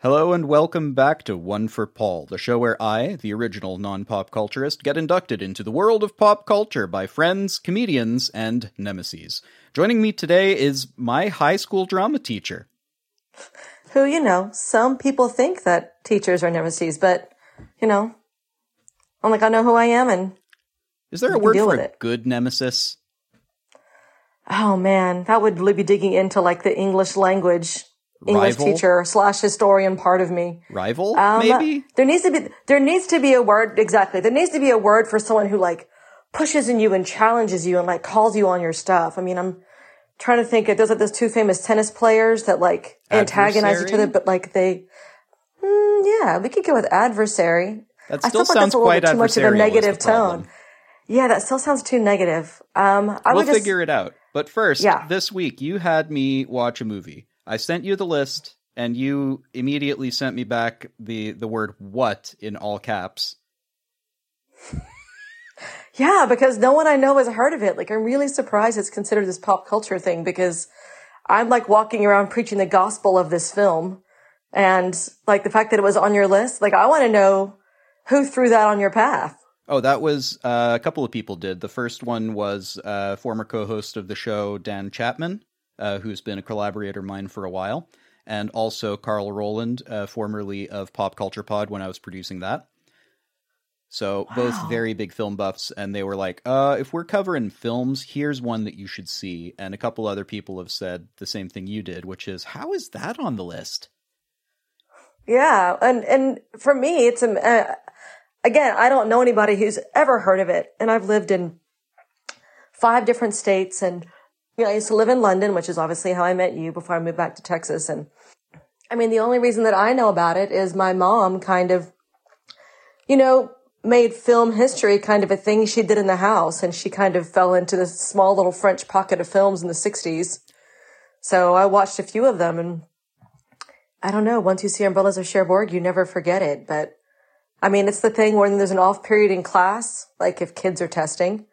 Hello and welcome back to One for Paul, the show where I, the original non pop culturist, get inducted into the world of pop culture by friends, comedians, and nemesis. Joining me today is my high school drama teacher. Who, you know, some people think that teachers are nemesis, but, you know, I'm like, I know who I am and Is there a word for a good nemesis? Oh man, that would really be digging into like the English language, English Rival? teacher slash historian part of me. Rival, Um, maybe? There needs to be there needs to be a word exactly. There needs to be a word for someone who like pushes in you and challenges you and like calls you on your stuff. I mean, I'm trying to think. There's like those two famous tennis players that like antagonize each other, but like they. Mm, yeah, we could go with adversary. That I still feel like sounds that's a little bit too much of a negative tone. Yeah, that still sounds too negative. Um, I We'll would just figure it out. But first, Yeah. this week you had me watch a movie. I sent you the list, and you immediately sent me back the the word "what" in all caps. Yeah, because no one I know has heard of it. Like, I'm really surprised it's considered this pop culture thing because I'm like walking around preaching the gospel of this film. And like the fact that it was on your list, like, I want to know who threw that on your path. Oh, that was uh, a couple of people did. The first one was uh, former co-host of the show Dan Chapman, uh, who's been a collaborator of mine for a while, and also Carl Roland, uh, formerly of Pop Culture Pod when I was producing that. So both very big film buffs, and they were like, uh, "If we're covering films, here's one that you should see." And a couple other people have said the same thing you did, which is, "How is that on the list?" Yeah. And, and for me, it's, a, uh, again, I don't know anybody who's ever heard of it. And I've lived in five different states and, you know, I used to live in London, which is obviously how I met you before I moved back to Texas. And I mean, the only reason that I know about it is my mom kind of, you know, made film history kind of a thing she did in the house. And she kind of fell into this small little French pocket of films in the 60s. So I watched a few of them and I don't know. Once you see Umbrellas of Cherbourg, you never forget it. But I mean, it's the thing when there's an off period in class, like if kids are testing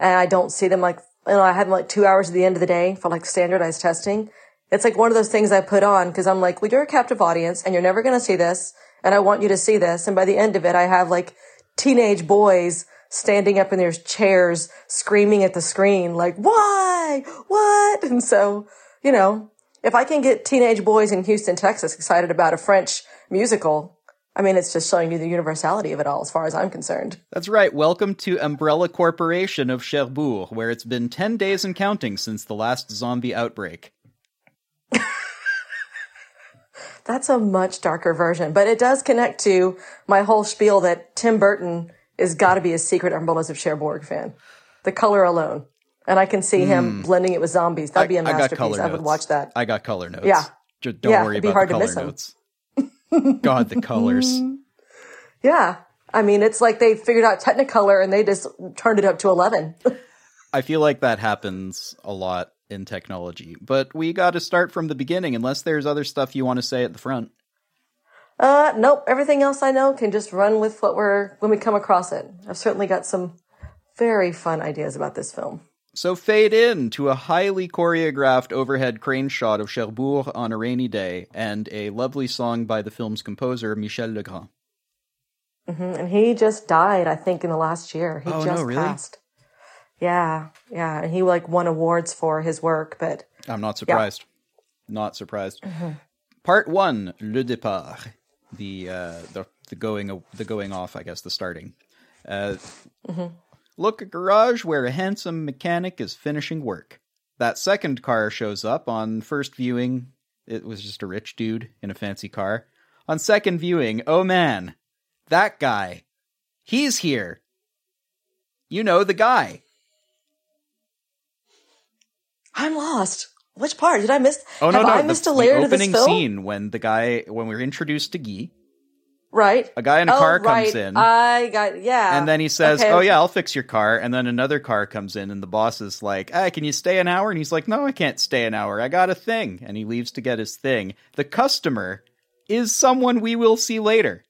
and I don't see them like, you know, I them like two hours at the end of the day for like standardized testing. It's like one of those things I put on because I'm like, well, you're a captive audience and you're never going to see this. And I want you to see this. And by the end of it, I have like teenage boys standing up in their chairs screaming at the screen like, why? What? And so, you know, if I can get teenage boys in Houston, Texas excited about a French musical, I mean, it's just showing you the universality of it all as far as I'm concerned. That's right. Welcome to Umbrella Corporation of Cherbourg, where it's been 10 days and counting since the last zombie outbreak. That's a much darker version, but it does connect to my whole spiel that Tim Burton is got to be a secret Umbrellas of Cherbourg fan. The color alone. And I can see him blending it with zombies. That'd be a Hmm. I got masterpiece. color I, would watch that. I got color notes. Yeah. Just don't Yeah, worry it'd be about hard the to color miss 'em. notes. God, the colors. Yeah. I mean, it's like they figured out Technicolor and they just turned it up to 11. I feel like that happens a lot in technology, but we got to start from the beginning unless there's other stuff you want to say at the front. Uh, nope. Everything else I know can just run with what we're, when we come across it. I've certainly got some very fun ideas about this film. So fade in to a highly choreographed overhead crane shot of Cherbourg on a rainy day and a lovely song by the film's composer Michel Legrand. And he just died, I think, in the last year. He Oh, no, just really? passed. Yeah, yeah. And he like won awards for his work, but I'm not surprised. Not surprised. Part one, le départ, the uh, the the going the going off, I guess, the starting. Uh, Look, a garage where a handsome mechanic is finishing work. That second car shows up on first viewing. It was just a rich dude in a fancy car. On second viewing, oh man, that guy, he's here. You know the guy. I'm lost. Which part did I miss? Oh no, Have no, I the, missed a the layer to this opening film? scene when the guy when we're introduced to Guy, Right. a guy in a oh, car right. comes in, I got yeah. and then he says, Okay. "Oh yeah, I'll fix your car." And then another car comes in, and the boss is like, "Hey, can you stay an hour?" And he's like, "No, I can't stay an hour. I got a thing." And he leaves to get his thing. The customer is someone we will see later.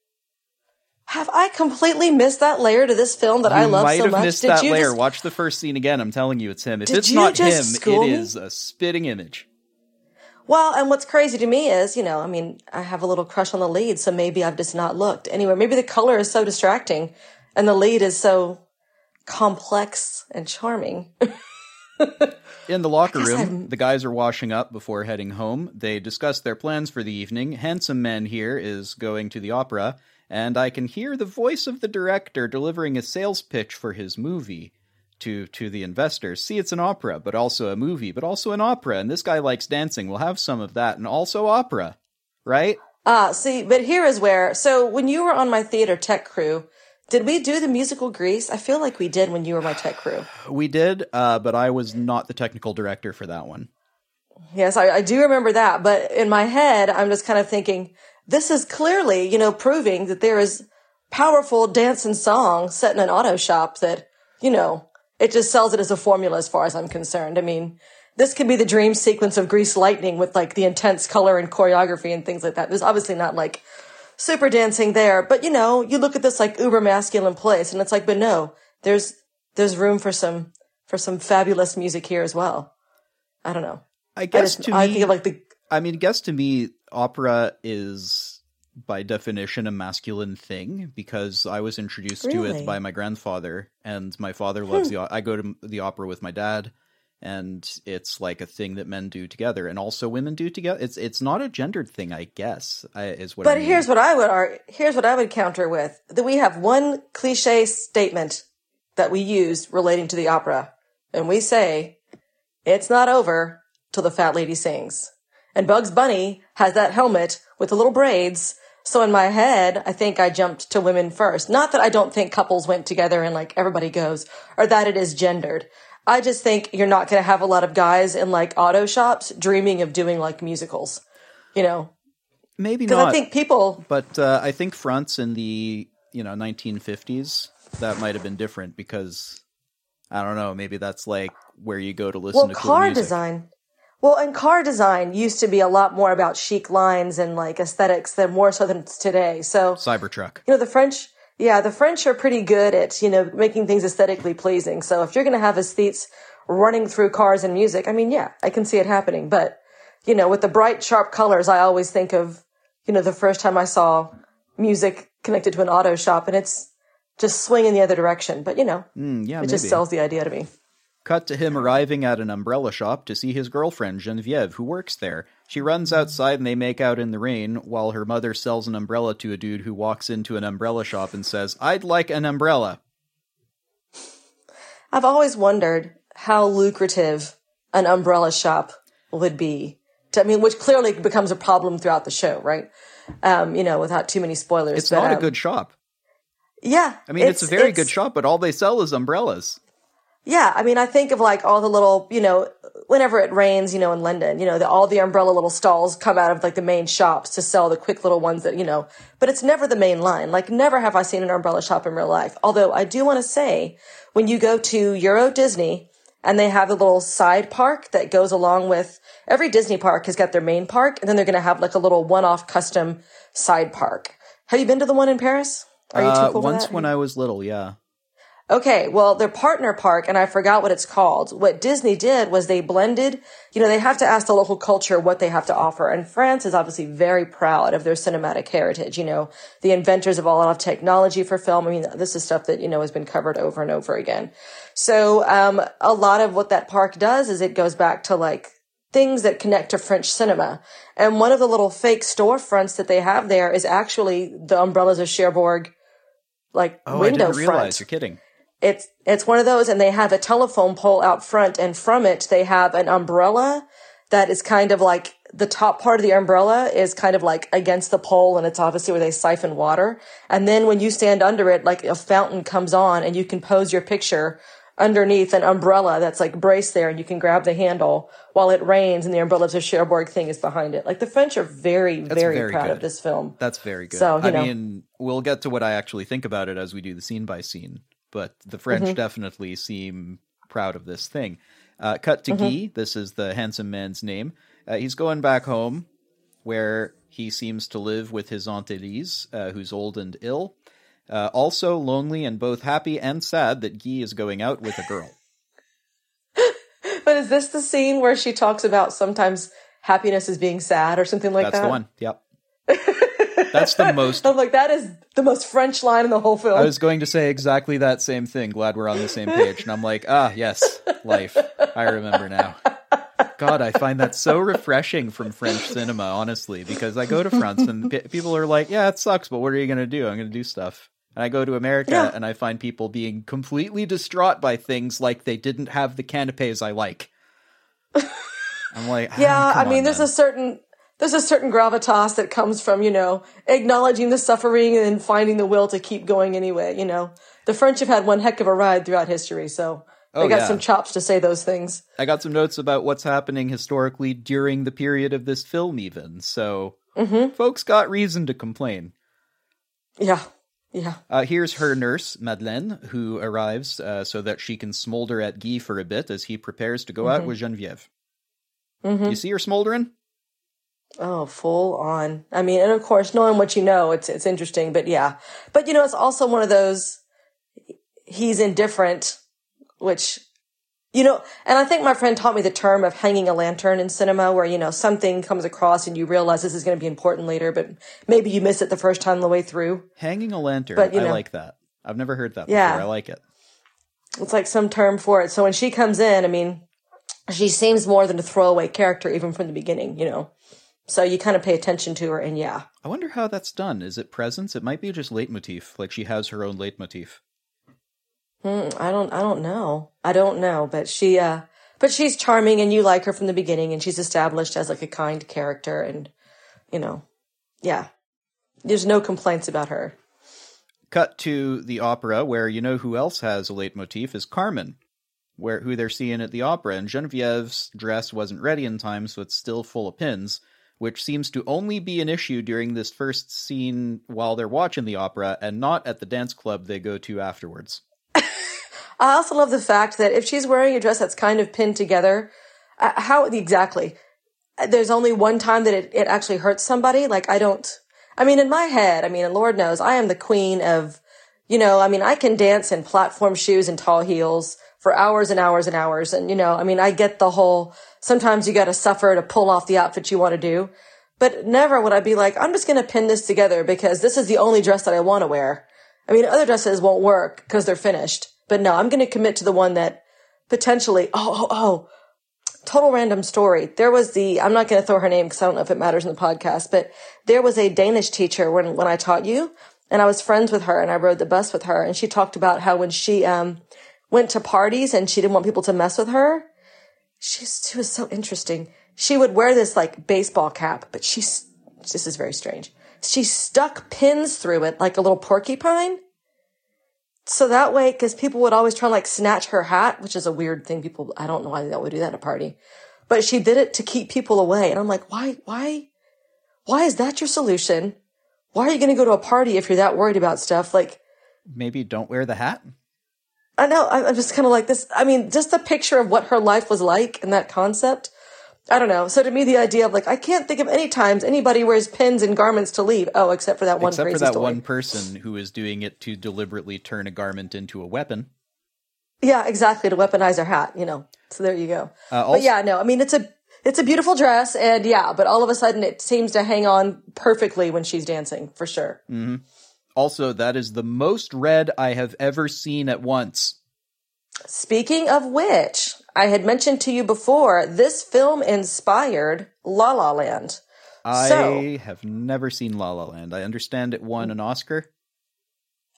Have I completely missed that layer to this film that you I love might so have much? missed Did that you layer. just- Watch the first scene again. I'm telling you, it's him. If Did it's not him, it me? is a spitting image. Well, and what's crazy to me is, you know, I mean, I have a little crush on the lead, so maybe I've just not looked. Anyway, maybe the color is so distracting and the lead is so complex and charming. In the locker room, I'm... the guys are washing up before heading home. They discuss their plans for the evening. Handsome Man here is going to the opera, and I can hear the voice of the director delivering a sales pitch for his movie to to the investors. See, it's an opera, but also a movie, but also an opera, and this guy likes dancing. We'll have some of that, and also opera, right? Ah, uh, see, but here is where. So when you were on my theater tech crew, did we do the musical Grease? I feel like we did when you were my tech crew. We did, uh, but I was not the technical director for that one. Yes, I, I do remember that. But in my head, I'm just kind of thinking, this is clearly, you know, proving that there is powerful dance and song set in an auto shop that, you know, it just sells it as a formula as far as I'm concerned. I mean, this could be the dream sequence of Grease Lightning with like the intense color and choreography and things like that. There's obviously not like super dancing there, but you know, you look at this like uber masculine place and it's like, but no, there's, there's room for some, for some fabulous music here as well. I don't know. I guess I, just, I me, think like the, I mean, I guess to me, opera is by definition a masculine thing because I was introduced really? to it by my grandfather and my father loves hmm. the I go to the opera with my dad and it's like a thing that men do together and also women do together. It's it's not a gendered thing, I guess. is what. But I mean. here's what I would here's what I would counter with that we have one cliche statement that we use relating to the opera, and we say it's not over till the fat lady sings. And Bugs Bunny has that helmet with the little braids so in my head, I think I jumped to women first. Not that I don't think couples went together and like everybody goes or that it is gendered. I just think you're not going to have a lot of guys in like auto shops dreaming of doing like musicals, you know? Maybe not. I think people. But uh, I think fronts in the, you know, 1950s, that might have been different because I don't know, maybe that's like where you go to listen well, to cool car music. design. Well, and car design used to be a lot more about chic lines and like aesthetics than more so than today. So Cybertruck. You know, the French, yeah, the French are pretty good at, you know, making things aesthetically pleasing. So if you're going to have aesthetes running through cars and music, I mean, yeah, I can see it happening. But, you know, with the bright, sharp colors, I always think of, you know, the first time I saw music connected to an auto shop and it's just swinging the other direction. But, you know, mm, yeah, it maybe. just sells the idea to me. Cut to him arriving at an umbrella shop to see his girlfriend, Genevieve, who works there. She runs outside and they make out in the rain while her mother sells an umbrella to a dude who walks into an umbrella shop and says, I'd like an umbrella. I've always wondered how lucrative an umbrella shop would be. I mean, which clearly becomes a problem throughout the show, right? Um, you know, without too many spoilers. It's but, not um, a good shop. Yeah. I mean, it's, it's a very it's, good shop, but all they sell is umbrellas. Yeah, I mean, I think of like all the little, you know, whenever it rains, you know, in London, you know, the, all the umbrella little stalls come out of like the main shops to sell the quick little ones that, you know, but it's never the main line. Like never have I seen an umbrella shop in real life. Although I do want to say when you go to Euro Disney and they have a little side park that goes along with every Disney park has got their main park and then they're going to have like a little one-off custom side park. Have you been to the one in Paris? Are you too uh, cool once when I was little, yeah. Okay, well, their partner park, and I forgot what it's called. What Disney did was they blended, you know, they have to ask the local culture what they have to offer. And France is obviously very proud of their cinematic heritage, you know, the inventors of a lot of technology for film. I mean, this is stuff that, you know, has been covered over and over again. So, um, a lot of what that park does is it goes back to like things that connect to French cinema. And one of the little fake storefronts that they have there is actually the umbrellas of Cherbourg, like oh, window I didn't front. realize. You're kidding it's it's one of those and they have a telephone pole out front and from it they have an umbrella that is kind of like the top part of the umbrella is kind of like against the pole and it's obviously where they siphon water and then when you stand under it like a fountain comes on and you can pose your picture underneath an umbrella that's like braced there and you can grab the handle while it rains and the umbrella of Cherbourg thing is behind it. Like the French are very, very, very, proud good. of this film. That's very good. So, I know. mean, we'll get to what I actually think about it as we do the scene by scene but the French mm-hmm. definitely seem proud of this thing. Uh, cut to mm-hmm. Guy. This is the handsome man's name. Uh, he's going back home, where he seems to live with his aunt Elise, uh, who's old and ill. Uh, also lonely and both happy and sad that Guy is going out with a girl. but is this the scene where she talks about sometimes happiness is being sad or something like That's that. That's the one. Yep. That's the most. I'm like, that is the most French line in the whole film. I was going to say exactly that same thing. Glad we're on the same page. And I'm like, ah, yes, life. I remember now. God, I find that so refreshing from French cinema, honestly, because I go to France and p- people are like, yeah, it sucks, but what are you going to do? I'm going to do stuff. And I go to America Yeah. and I find people being completely distraught by things like they didn't have the canapes I like. I'm like, ah, yeah, I mean, on, there's man. a certain there's a certain gravitas that comes from you know acknowledging the suffering and then finding the will to keep going anyway. You know, the French have had one heck of a ride throughout history, so they Oh, got yeah. some chops to say those things. I got some notes about what's happening historically during the period of this film, even. So, Mm-hmm. folks got reason to complain. Yeah, yeah. Uh, here's her nurse, Madeleine, who arrives uh, so that she can smolder at Guy for a bit as he prepares to go Mm-hmm. out with Genevieve. You see her smoldering? Oh, full on. I mean, and of course, knowing what you know, it's it's interesting. But yeah, but you know, it's also one of those. He's indifferent, which, you know, and I think my friend taught me the term of hanging a lantern in cinema, where you know something comes across and you realize this is going to be important later, but maybe you miss it the first time the way through. Hanging a lantern. But, you know, I like that. I've never heard that Yeah. before. I like it. It's like some term for it. So when she comes in, I mean, she seems more than a throwaway character even from the beginning, you know. So you kind of pay attention to her, and yeah, I wonder how that's done. Is it presence? It might be just leitmotif, like she has her own leitmotif. Hmm, I don't I don't know. I don't know, but she uh but she's charming and you like her from the beginning and she's established as like a kind character and you know. Yeah. There's no complaints about her. Cut to the opera, where you know who else has a leitmotif is Carmen, where who they're seeing at the opera, and Genevieve's dress wasn't ready in time, so it's still full of pins, which seems to only be an issue during this first scene while they're watching the opera, and not at the dance club they go to afterwards. I also love the fact that if she's wearing a dress that's kind of pinned together, uh, how exactly? There's only one time that it, it actually hurts somebody. Like, I don't, I mean, in my head, I mean, and Lord knows, I am the queen of, you know, I mean, I can dance in platform shoes and tall heels for hours and hours and hours. And, you know, I mean, I get the whole, sometimes you got to suffer to pull off the outfit you want to do. But never would I be like, I'm just going to pin this together because this is the only dress that I want to wear. I mean, other dresses won't work because they're finished. But no, I'm going to commit to the one that potentially, oh, oh, oh, total random story. There was the, I'm not going to throw her name because I don't know if it matters in the podcast, but there was a Danish teacher when, when I taught you and I was friends with her and I rode the bus with her and she talked about how when she, um, went to parties and she didn't want people to mess with her, she's, she was so interesting. She would wear this like baseball cap, but she's, this is very strange. She stuck pins through it like a little porcupine. So that way, because people would always try to like snatch her hat, which is a weird thing. People, I don't know why they would do that at a party, but she did it to keep people away. And I'm like, why, why, why is that your solution? Why are you going to go to a party if you're that worried about stuff? Like, Maybe don't wear the hat? I know, I- I'm just kind of like this. I mean, just the picture of what her life was like and that concept. I don't know. So to me, the idea of like, I can't think of any times anybody wears pins and garments to leave. Oh, except for that one Except for that story. one person who is doing it to deliberately turn a garment into a weapon. Yeah, exactly. To weaponize her hat, you know. So there you go. Uh, also, but yeah, no, I mean, it's a, it's a beautiful dress and yeah, but all of a sudden it seems to hang on perfectly when she's dancing for sure. Also, that is the most red I have ever seen at once. Speaking of which, I had mentioned to you before, this film inspired La La Land. I So- have never seen La La Land. I understand it won an Oscar.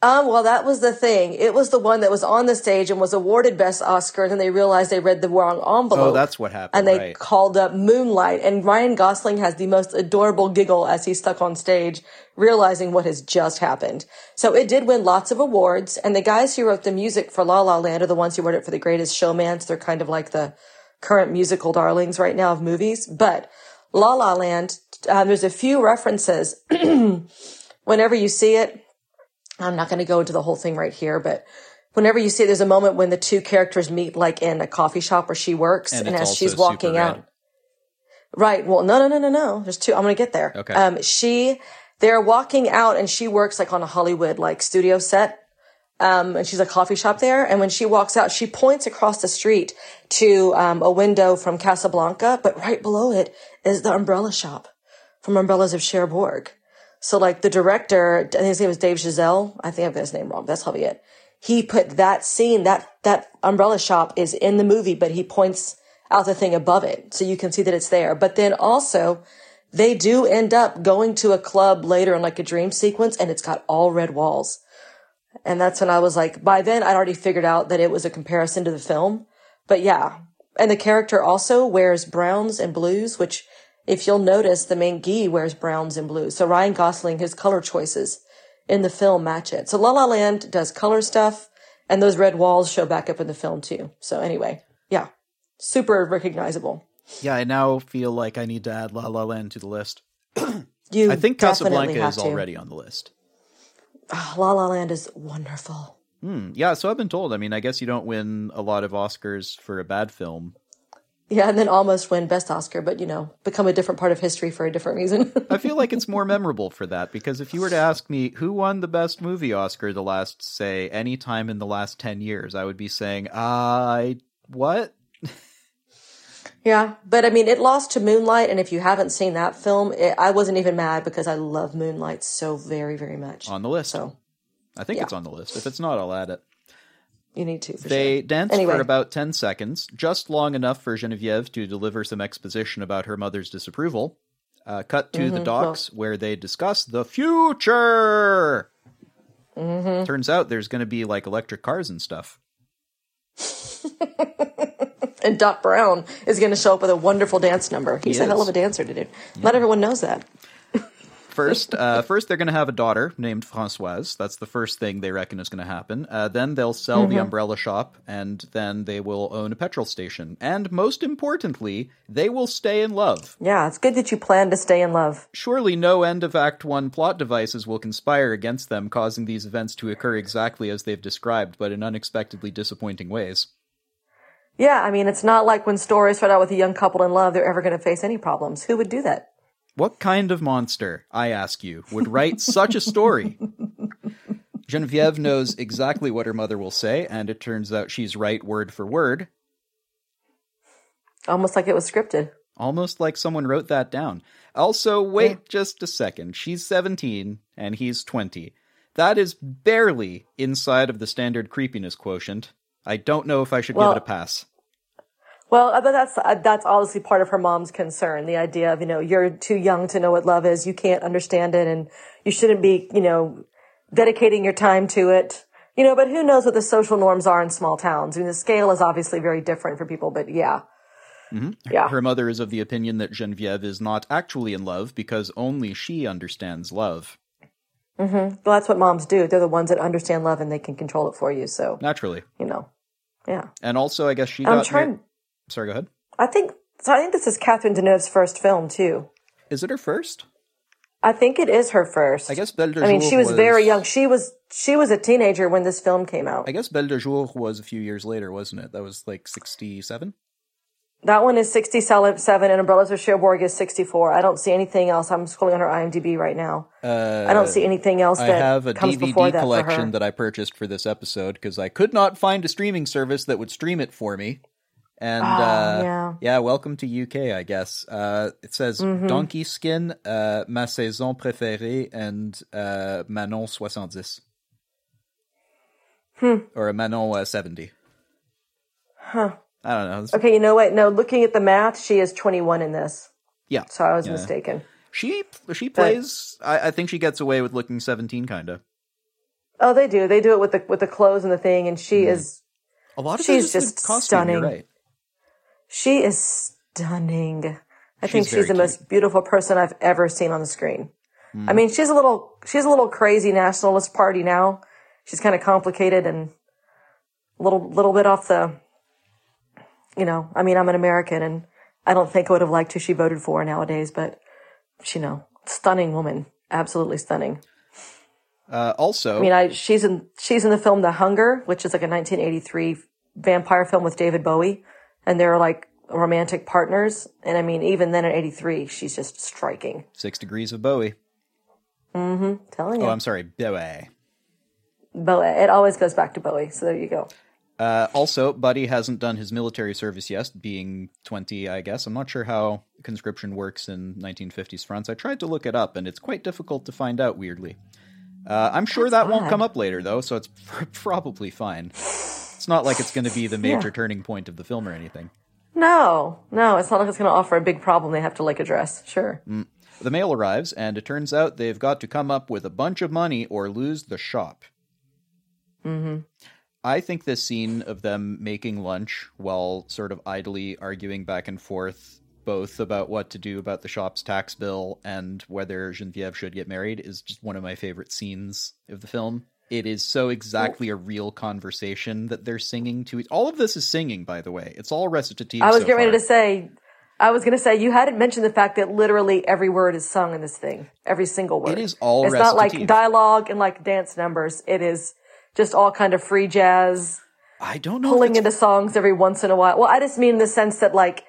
Um, well, that was the thing. It was the one that was on the stage and was awarded Best Oscar, and then they realized they read the wrong envelope. Oh, that's what happened. and they right. called up Moonlight. And Ryan Gosling has the most adorable giggle as he's stuck on stage, realizing what has just happened. So it did win lots of awards. And the guys who wrote the music for La La Land are the ones who wrote it for The Greatest Showman. So they're kind of like the current musical darlings right now of movies. But La La Land, um, there's a few references. Whenever you see it, I'm not going to go into the whole thing right here, but whenever you see it, there's a moment when the two characters meet, like in a coffee shop where she works, And and, as she's walking out, right? Well, no, no, no, no, no. There's two. I'm going to get there. Okay. Um, she, they're walking out, and she works like on a Hollywood like studio set. Um, and she's a coffee shop there. And when she walks out, she points across the street to um, a window from Casablanca, but right below it is the umbrella shop from Umbrellas of Cherbourg. So like the director, I think his name was Dave Giselle. I think I've got his name wrong. That's probably it. He put that scene, that, that umbrella shop is in the movie, but he points out the thing above it. So you can see that it's there. But then also they do end up going to a club later in like a dream sequence and it's got all red walls. And that's when I was like, by then I'd already figured out that it was a comparison to the film. But yeah. And the character also wears browns and blues, which if you'll notice, the main Guy wears browns and blues. So Ryan Gosling, his color choices in the film match it. So La La Land does color stuff and those red walls show back up in the film too. So anyway, yeah, super recognizable. Yeah, I now feel like I need to add La La Land to the list. You I think Casablanca is to. already on the list. Ah, La La Land is wonderful. Hmm. Yeah, so I've been told. I mean, I guess you don't win a lot of Oscars for a bad film. Yeah, and then almost win Best Oscar, but you know, become a different part of history for a different reason. I feel like it's more memorable for that because if you were to ask me who won the best movie Oscar the last, say, any time in the last 10 years, I would be saying, I. What? yeah, but I mean, it lost to Moonlight, and if you haven't seen that film, it, I wasn't even mad because I love Moonlight so very, very much. On the list. So I think yeah. it's on the list. If it's not, I'll add it. You need to. They sure. dance Anyway. for about 10 seconds, just long enough for Genevieve to deliver some exposition about her mother's disapproval. Uh, cut to Mm-hmm. the docks where they discuss the future. Mm-hmm. Turns out there's going to be like electric cars and stuff. And Doc Brown is going to show up with a wonderful dance number. He's He a hell of a dancer, dude. Not everyone knows that. First, uh, first they're going to have a daughter named Françoise. That's the first thing they reckon is going to happen. Uh, then they'll sell Mm-hmm. the umbrella shop, and then they will own a petrol station. And most importantly, they will stay in love. Yeah, it's good that you plan to stay in love. Surely no end of Act 1 plot devices will conspire against them, causing these events to occur exactly as they've described, but in unexpectedly disappointing ways. Yeah, I mean, it's not like when stories start out with a young couple in love, they're ever going to face any problems. Who would do that? What kind of monster, I ask you, would write such a story? Genevieve knows exactly what her mother will say, and it turns out she's right word for word, Almost like it was scripted. almost like someone wrote that down. Also, wait just a second. She's 17 and he's 20. That is barely inside of the standard creepiness quotient. I don't know if I should Well- give it a pass. Well, uh, but that's uh, that's obviously part of her mom's concern. The idea of you know you're too young to know what love is, you can't understand it, and you shouldn't be you know dedicating your time to it. You know, but who knows what the social norms are in small towns? I mean, the scale is obviously very different for people, but yeah, yeah, Her mother is of the opinion that Genevieve is not actually in love because only she understands love. Mm-hmm. Well, that's what moms do. They're the ones that understand love and they can control it for you. So Naturally. you know, yeah. And also, I guess she I'm got. trying. mar- Sorry, go ahead. I think so. I think this is Catherine Deneuve's first film too. Is it her first? I think it is her first. I guess Belle de I mean, Jour she was, very young. She was she was a teenager when this film came out. I guess Belle de Jour was a few years later, wasn't it? That was like 67? That one is 67 and Umbrellas of Cherbourg is 64. I don't see anything else. I'm scrolling on her IMDb right now. Uh, I don't see anything else I that have a comes before DVD that collection that I purchased for this episode because I could not find a streaming service that would stream it for me. And uh, Ah, yeah. welcome to UK, I guess. Uh, it says Mm-hmm. Donkey Skin, uh, Ma Saison Préférée, and uh, Manon 70. Hmm. Or Manon uh, 70. Huh. I don't know. It's- Okay, you know what? No, looking at the math, she is 21 in this. Yeah. So I was Yeah. mistaken. She she plays. I, I think she gets away with looking seventeen, kind of. Oh, they do. They do it with the with the clothes and the thing, and she is A lot of She's just costume, stunning. Right. She is stunning. I think She's she's the very most beautiful person I've ever seen on the screen. Hmm. I mean, she's a little she's a little crazy nationalist party now. She's kind of complicated and a little little bit off the. You know, I mean, I'm an American, and I don't think I would have liked who she voted for nowadays, but you know, stunning woman, absolutely stunning. Uh, also, I mean, I she's in she's in the film The Hunger, which is like a 1983 vampire film with David Bowie, and they're like romantic partners. And I mean, even then at '83, she's just striking. Six Degrees of Bowie. Mm-hmm. Telling you, Oh, I'm sorry, Bowie. Bowie. It always goes back to Bowie. So there you go. Uh, also, Buddy hasn't done his military service yet, being 20, I guess. I'm not sure how conscription works in 1950s France. I tried to look it up, and it's quite difficult to find out, weirdly. Uh, I'm sure That's that won't come up later, though, so it's probably fine. It's not like it's going to be the major Yeah. turning point of the film or anything. No, no, it's not like it's going to offer a big problem they have to like address. Sure. The mail arrives, and it turns out they've got to come up with a bunch of money or lose the shop. Mm-hmm. I think this scene of them making lunch while sort of idly arguing back and forth, both about what to do about the shop's tax bill and whether Genevieve should get married, is just one of my favorite scenes of the film. It is so exactly a real conversation that they're singing to each. All of this is singing, by the way. It's all recitative. I was so getting ready to say, I was going to say, you hadn't mentioned the fact that literally every word is sung in this thing. Every single word. It is all It's not like dialogue and like dance numbers. It is just all kind of free jazz, I don't know. pulling into songs every once in a while. Well, I just mean in the sense that like,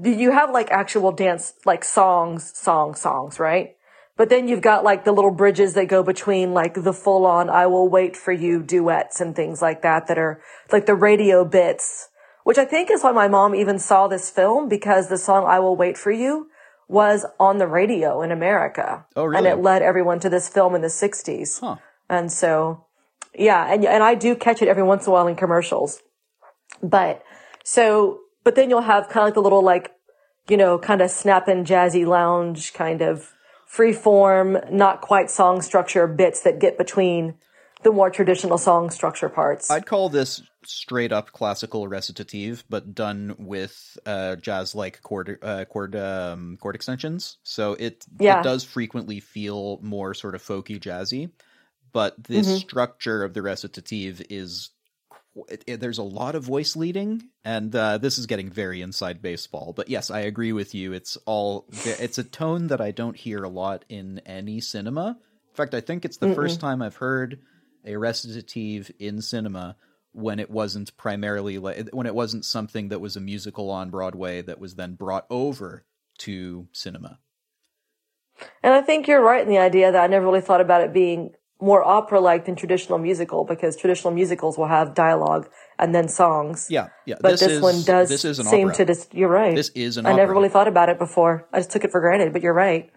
do you have like actual dance, like songs, song, songs, right? But then you've got like the little bridges that go between like the full on I will wait for you duets and things like that that are like the radio bits, which I think is why my mom even saw this film because the song I will wait for you was on the radio in America. Oh, And it led everyone to this film in the 60s. Huh. And so, yeah, and and I do catch it every once in a while in commercials. But so, but then you'll have kind of like the little like, you know, kind of snapping jazzy lounge kind of free form, not quite song structure bits that get between the more traditional song structure parts. I'd call this straight up classical recitative, but done with uh, jazz like chord uh, chord um, chord extensions. So it Yeah. it does frequently feel more sort of folky jazzy, but this structure of the recitative is it, it- there's a lot of voice leading, and uh, this is getting very inside baseball. But yes, I agree with you. It's all it's a tone that I don't hear a lot in any cinema. In fact, I think it's the first time I've heard a recitative in cinema when it wasn't primarily like when it wasn't something that was a musical on Broadway that was then brought over to cinema. And I think you're right in the idea that I never really thought about it being more opera like than traditional musical because traditional musicals will have dialogue and then songs. Yeah, yeah. But this, is, one does This is an seem opera. to just, you're right. This is an opera. I never really thought about it before. I just took it for granted, but you're right.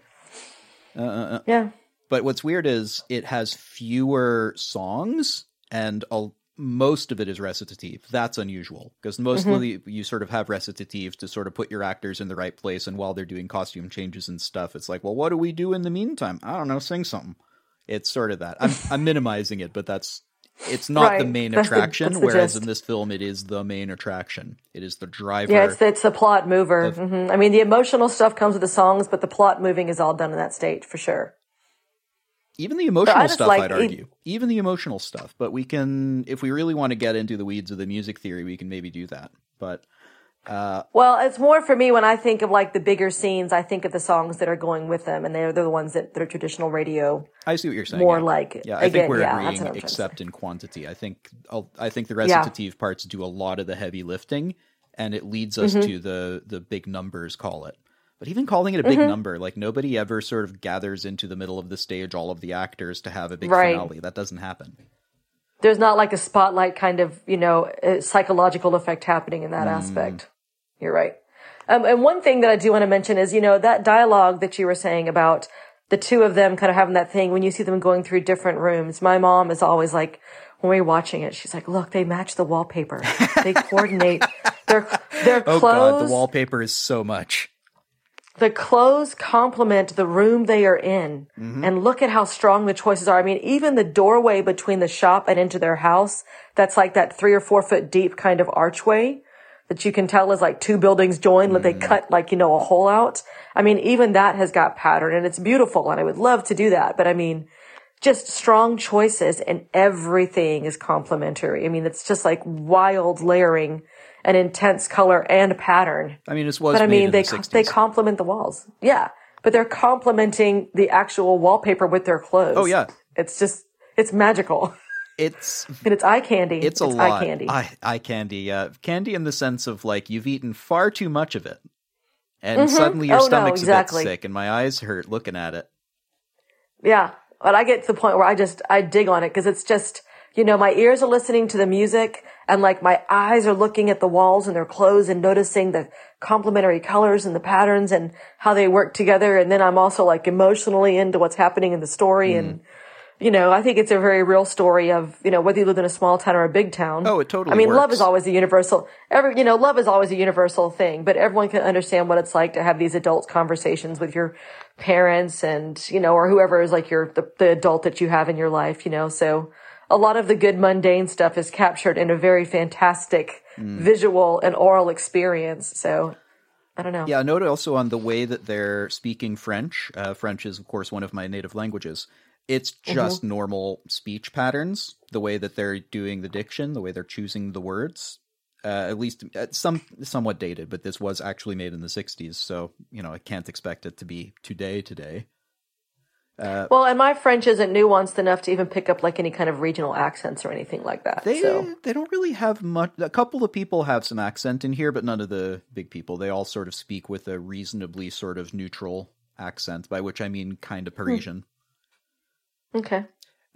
Uh, uh, uh. Yeah. But what's weird is it has fewer songs, and a, most of it is recitative. That's unusual because mostly Mm-hmm. you sort of have recitative to sort of put your actors in the right place, and while they're doing costume changes and stuff, it's like, well, what do we do in the meantime? I don't know, sing something. It's sort of that. I'm I'm minimizing it, but that's it's not the Right. main That's the- attraction. the whereas gist. in this film, it is the main attraction. It is the driver. Yeah, it's the, it's the plot mover. hmm I mean, the emotional stuff comes with the songs, but the plot moving is all done in that state for sure. Even the emotional stuff, like I'd argue. Even the emotional stuff. But we can, if we really want to get into the weeds of the music theory, we can maybe do that. But Well, it's more for me when I think of like the bigger scenes, I think of the songs that are going with them, and they're, they're the ones that, are traditional radio. I see what you're saying. More yeah. like- yeah. I again, think we're yeah, agreeing, what I'm trying to except in quantity. I think I'll, I think the recitative parts do a lot of the heavy lifting, and it leads us Mm-hmm. to the the big numbers. Call it. But even calling it a big Mm-hmm. number, like nobody ever sort of gathers into the middle of the stage all of the actors to have a big Right. finale. That doesn't happen. There's not like a spotlight kind of, you know, uh, psychological effect happening in that aspect. You're right. Um, and one thing that I do want to mention is, you know, that dialogue that you were saying about the two of them kind of having that thing when you see them going through different rooms. My mom is always like, when we're watching it, she's like, look, they match the wallpaper. They coordinate their, their Oh clothes. god, the wallpaper is so much. the clothes complement the room they are in. And look at how strong the choices are. I mean, even the doorway between the shop and into their house, that's like that three or four foot deep kind of archway that you can tell is like two buildings joined, but they mm. cut like, you know, a hole out. I mean, even that has got pattern and it's beautiful and I would love to do that. But I mean, just strong choices and everything is complementary. I mean, it's just like wild layering and intense color and pattern. I mean, this was But I mean, they the they complement the walls. Yeah, but they're complementing the actual wallpaper with their clothes. Oh, yeah. it's just it's magical it's and it's eye candy. it's a lot. eye candy. Eye, eye candy. Yeah, candy in the sense of like you've eaten far too much of it, and suddenly your Oh, no, stomach's exactly. a bit sick, and my eyes hurt looking at it. yeah. but I get to the point where I just, I dig on it because it's just, you know, my ears are listening to the music and like my eyes are looking at the walls and their clothes and noticing the complementary colors and the patterns and how they work together. And then I'm also like emotionally into what's happening in the story. Mm. And, you know, I think it's a very real story of, you know, whether you live in a small town or a big town. Oh, it totally I mean, works. love is always a universal, every, you know, love is always a universal thing, but everyone can understand what it's like to have these adult conversations with your parents and, you know, or whoever is like your, the, the adult that you have in your life, you know, so, a lot of the good mundane stuff is captured in a very fantastic mm. visual and oral experience. So I don't know. Yeah, note also on the way that they're speaking French. Uh, French is, of course, one of my native languages. It's mm-hmm. just mm-hmm. normal speech patterns, the way that they're doing the diction, the way they're choosing the words. Uh, at least uh, some somewhat dated, but this was actually made in the '60s, so you know I can't expect it to be today. Today, uh, well, and my French isn't nuanced enough to even pick up like any kind of regional accents or anything like that. They so. they don't really have much. A couple of people have some accent in here, but none of the big people. They all sort of speak with a reasonably sort of neutral accent, by which I mean kind of hmm. Parisian. Okay.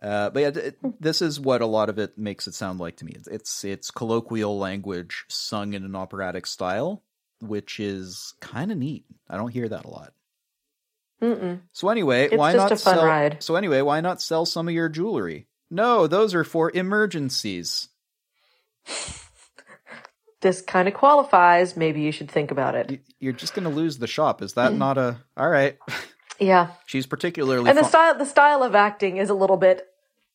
Uh, but yeah, it, this is what a lot of it makes it sound like to me. It's, it's it's colloquial language sung in an operatic style, which is kind of neat. I don't hear that a lot. Mm-mm. So anyway, it's why not sell? Ride. So anyway, why not sell some of your jewelry? No, those are for emergencies. this kind of qualifies. Maybe you should think about it. You're just going to lose the shop. Is that not a all right? Yeah, she's particularly and the style. The style of acting is a little bit.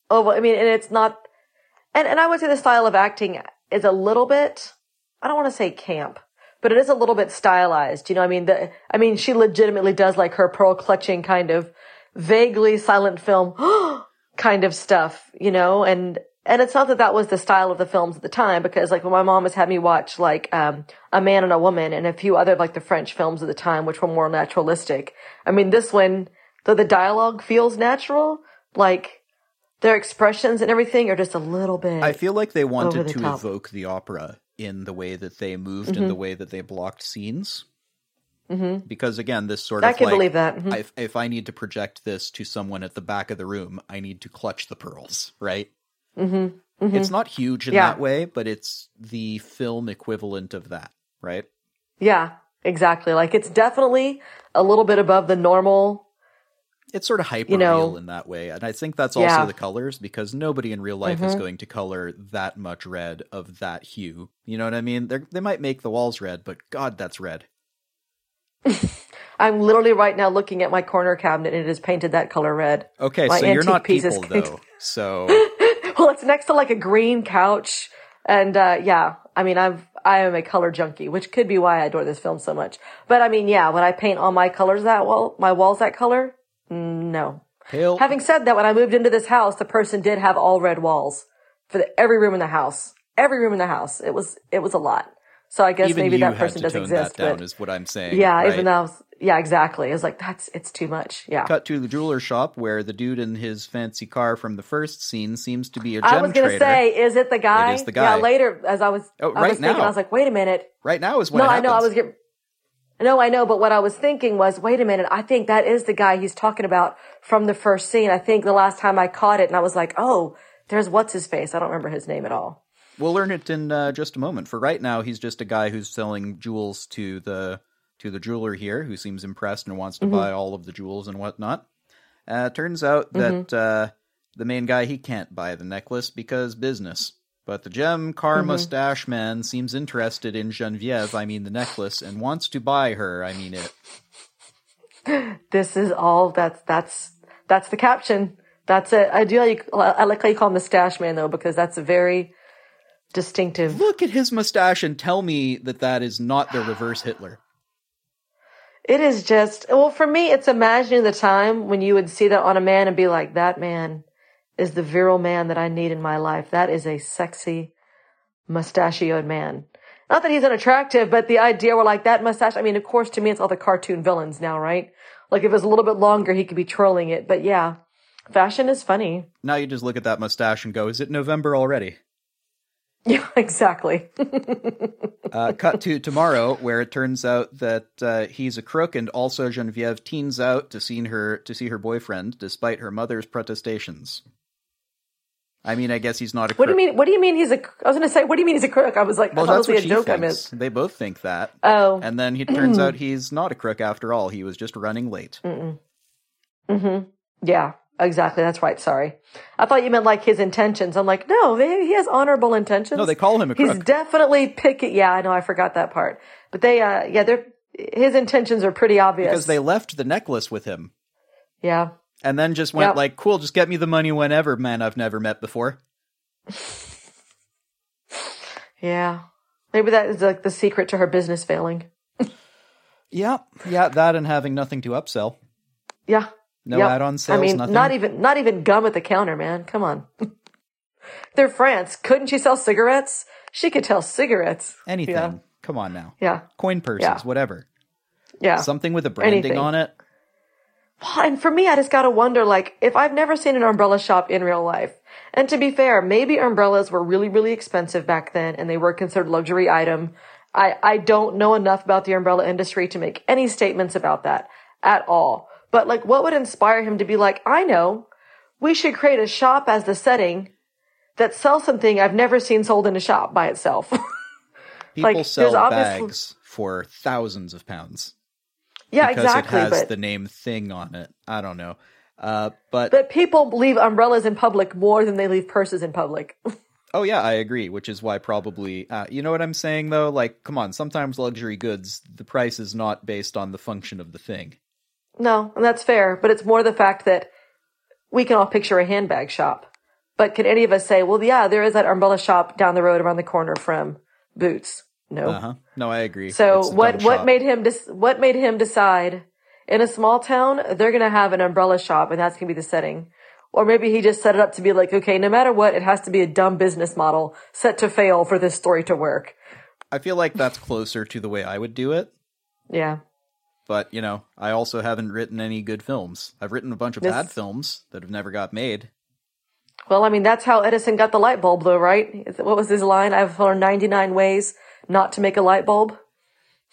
Oh, I mean, and it's not. And and I would say the style of acting is a little bit. I don't want to say camp, but it is a little bit stylized. You know, I mean, the, I mean, she legitimately does like her pearl clutching kind of vaguely silent film kind of stuff, you know, and, and it's not that that was the style of the films at the time because like when my mom has had me watch like, um, A Man and a Woman and a few other like the French films of the time, which were more naturalistic. I mean, this one, though the dialogue feels natural, like, their expressions and everything are just a little bit. I feel like they wanted the to top. evoke the opera in the way that they moved mm-hmm. and the way that they blocked scenes. Mm-hmm. Because again, this sort of I can like, believe that. Mm-hmm. if, if I need to project this to someone at the back of the room, I need to clutch the pearls, right? Mm-hmm. Mm-hmm. It's not huge in yeah. that way, but it's the film equivalent of that, right? Yeah, exactly. Like it's definitely a little bit above the normal it's sort of hyper you know, real in that way. And I think that's also yeah. the colors because nobody in real life mm-hmm. is going to color that much red of that hue. You know what I mean? They're, they might make the walls red, but God, that's red. I'm literally right now looking at my corner cabinet and it is painted that color red. Okay, my so you're not people though. So well, it's next to like a green couch, and uh, yeah, I mean, I've I am a color junkie, which could be why I adore this film so much. But I mean, yeah, when I paint all my colors that wall, my walls that color, no. Hell. Having said that, when I moved into this house, the person did have all red walls for the, every room in the house. Every room in the house. It was it was a lot. So I guess even maybe that person doesn't exist. That but is what I'm saying. Yeah, right? even though yeah, exactly. It's like that's it's too much. Yeah. Cut to the jeweler shop where the dude in his fancy car from the first scene seems to be a gem I was gonna say, is it the guy? It is the guy. Yeah. Later, as I was, oh, I right was thinking, now. I was like, wait a minute. Right now is when. No, I know. I was getting no, I know, but what I was thinking was, wait a minute, I think that is the guy he's talking about from the first scene. I think the last time I caught it and I was like, oh, there's what's his face. I don't remember his name at all. We'll learn it in uh, just a moment. For right now, he's just a guy who's selling jewels to the to the jeweler here, who seems impressed and wants to mm-hmm. buy all of the jewels and whatnot. Uh, turns out that mm-hmm. uh, the main guy he can't buy the necklace because business. But the gem car mm-hmm. mustache man seems interested in Genevieve, I mean the necklace, and wants to buy her, I mean it. This is all that's that's that's the caption. That's it. I do like I like how you call him mustache man though, because that's a very distinctive. Look at his mustache and tell me that that is not the reverse Hitler. It is just well for me. It's imagining the time when you would see that on a man and be like, "That man is the virile man that I need in my life. That is a sexy, mustachioed man. Not that he's unattractive, but the idea where like that mustache, I mean, of course, to me, it's all the cartoon villains now, right? Like if it was a little bit longer, he could be trolling it. But yeah, fashion is funny. Now you just look at that mustache and go, is it November already? Yeah, exactly. Uh, cut to tomorrow, where it turns out that uh, he's a crook, and also Genevieve teens out to see her to see her boyfriend, despite her mother's protestations. I mean, I guess he's not a. What do you mean? What do you mean he's a? I was going to say, what do you mean he's a crook? I was like, Well, I thought it that's what a she joke I thinks. They both think that. Oh, And then he turns out he's not a crook after all. He was just running late. Mm. Hmm. Yeah, exactly. That's right. Sorry, I thought you meant like his intentions. I'm like, no, they, he has honorable intentions. No, they call him a He's definitely picky. Yeah, I know. I forgot that part. But they, uh, yeah, they're his intentions are pretty obvious. because they left the necklace with him. yeah, And then just went Yep. like, cool, just get me the money whenever, man I've never met before. yeah. Maybe that is like the secret to her business failing. Yeah, yeah, that and having nothing to upsell. Yeah. No Yep. add-on sales, I mean, nothing. not even not even gum at the counter, man. Come on. They're France. Couldn't she sell cigarettes? She could sell cigarettes. Anything. Yeah. Come on now. Yeah. Coin purses, Yeah. whatever. Yeah. Something with a branding Anything. on it. And for me, I just gotta wonder, like, if I've never seen an umbrella shop in real life, and to be fair, maybe umbrellas were really, really expensive back then and they were considered luxury item. I, I don't know enough about the umbrella industry to make any statements about that at all. But like, what would inspire him to be like, I know, we should create a shop as the setting that sells something I've never seen sold in a shop by itself. People Like, sell there's obviously- bags for thousands of pounds yeah, because exactly. it has But, the name thing on it. I don't know. Uh, but but people leave umbrellas in public more than they leave purses in public. Oh yeah, I agree. Which is why probably uh, you know what I'm saying though. Like, come on. Sometimes luxury goods, the price is not based on the function of the thing. No, and that's fair, but it's more the fact that we can all picture a handbag shop. But can any of us say, well, yeah, there is that umbrella shop down the road around the corner from Boots? No. Uh huh. No, I agree. So It's what what shop. made him dis- what made him decide in a small town they're going to have an umbrella shop and that's going to be the setting? Or maybe he just set it up to be like, okay, no matter what, it has to be a dumb business model set to fail for this story to work. I feel like that's closer to the way I would do it. Yeah. But you know, I also haven't written any good films. I've written a bunch of This- bad films that have never got made. Well, I mean, that's how Edison got the light bulb though, right? What was his line? I've learned 99 ways not to make a light bulb.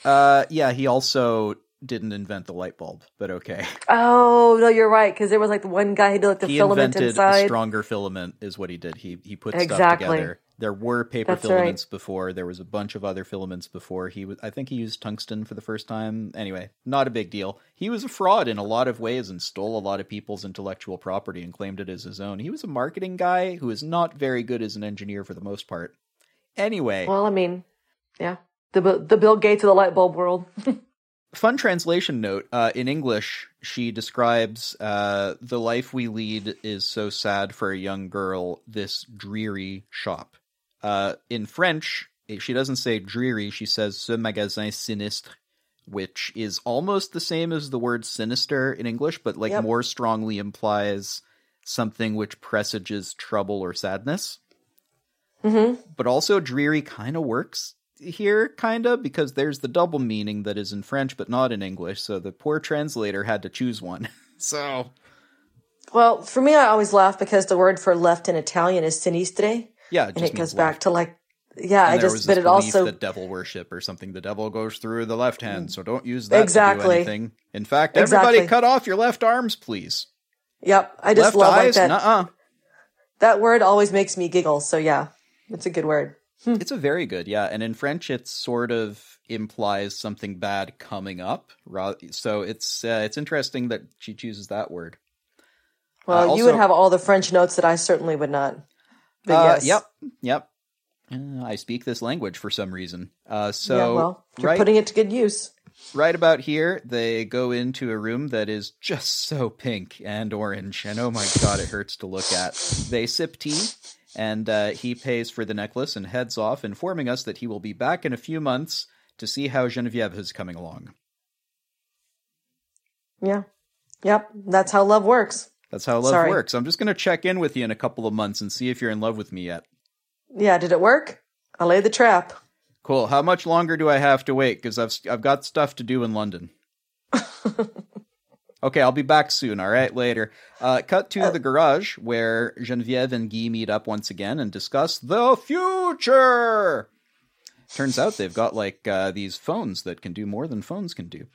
Uh, yeah, he also didn't invent the light bulb, but okay. Oh, no, you're right. Cause there was like the one guy who did like the he filament invented a inside. stronger filament, is what he did. He he put stuff Exactly. together. There were paper That's right. filaments before. There was a bunch of other filaments before. He was, I think he used tungsten for the first time. Anyway, not a big deal. He was a fraud in a lot of ways and stole a lot of people's intellectual property and claimed it as his own. He was a marketing guy who is not very good as an engineer for the most part. Anyway, well, I mean, yeah. The, the Bill Gates of the light bulb world. fun translation note uh, in english she describes uh, the life we lead is so sad for a young girl this dreary shop uh, in french she doesn't say dreary she says ce magasin sinistre which is almost the same as the word sinister in english but like Yep. more strongly implies something which presages trouble or sadness hmm but also dreary kind of works here kind of because there's the double meaning that is in french but not in english so the poor translator had to choose one so Well, for me, I always laugh because the word for left in Italian is sinistre. Yeah And just it goes means back to like, yeah, and I just, but it also, that devil worship or something the devil goes through the left hand so don't use that to Exactly. anything in fact everybody Exactly. cut off your left arms please yep. I just left love eyes like that. nuh-uh That word always makes me giggle. So yeah, it's a good word. It's a very good, yeah. And in French, it sort of implies something bad coming up. So it's uh, it's interesting that she chooses that word. Well, Uh, you would have all the French notes that I certainly would not. Uh, yes. Yep, yep. Uh, I speak this language for some reason. Uh, so yeah, well, you're right, putting it to good use. right about here, they go into a room that is just so pink and orange, and oh my god, it hurts to look at. They sip tea, and uh, he pays for the necklace and heads off, informing us that he will be back in a few months to see how Genevieve is coming along. Yeah. Yep. That's how love works. That's how love Sorry. works. I'm just going to check in with you in a couple of months and see if you're in love with me yet. Yeah. Did it work? I laid the trap. Cool. How much longer do I have to wait? Because I've I've got stuff to do in London. Okay, I'll be back soon. All right, later. Uh, cut to the garage where Genevieve and Guy meet up once again and discuss the future. Turns out they've got like uh, these phones that can do more than phones can do.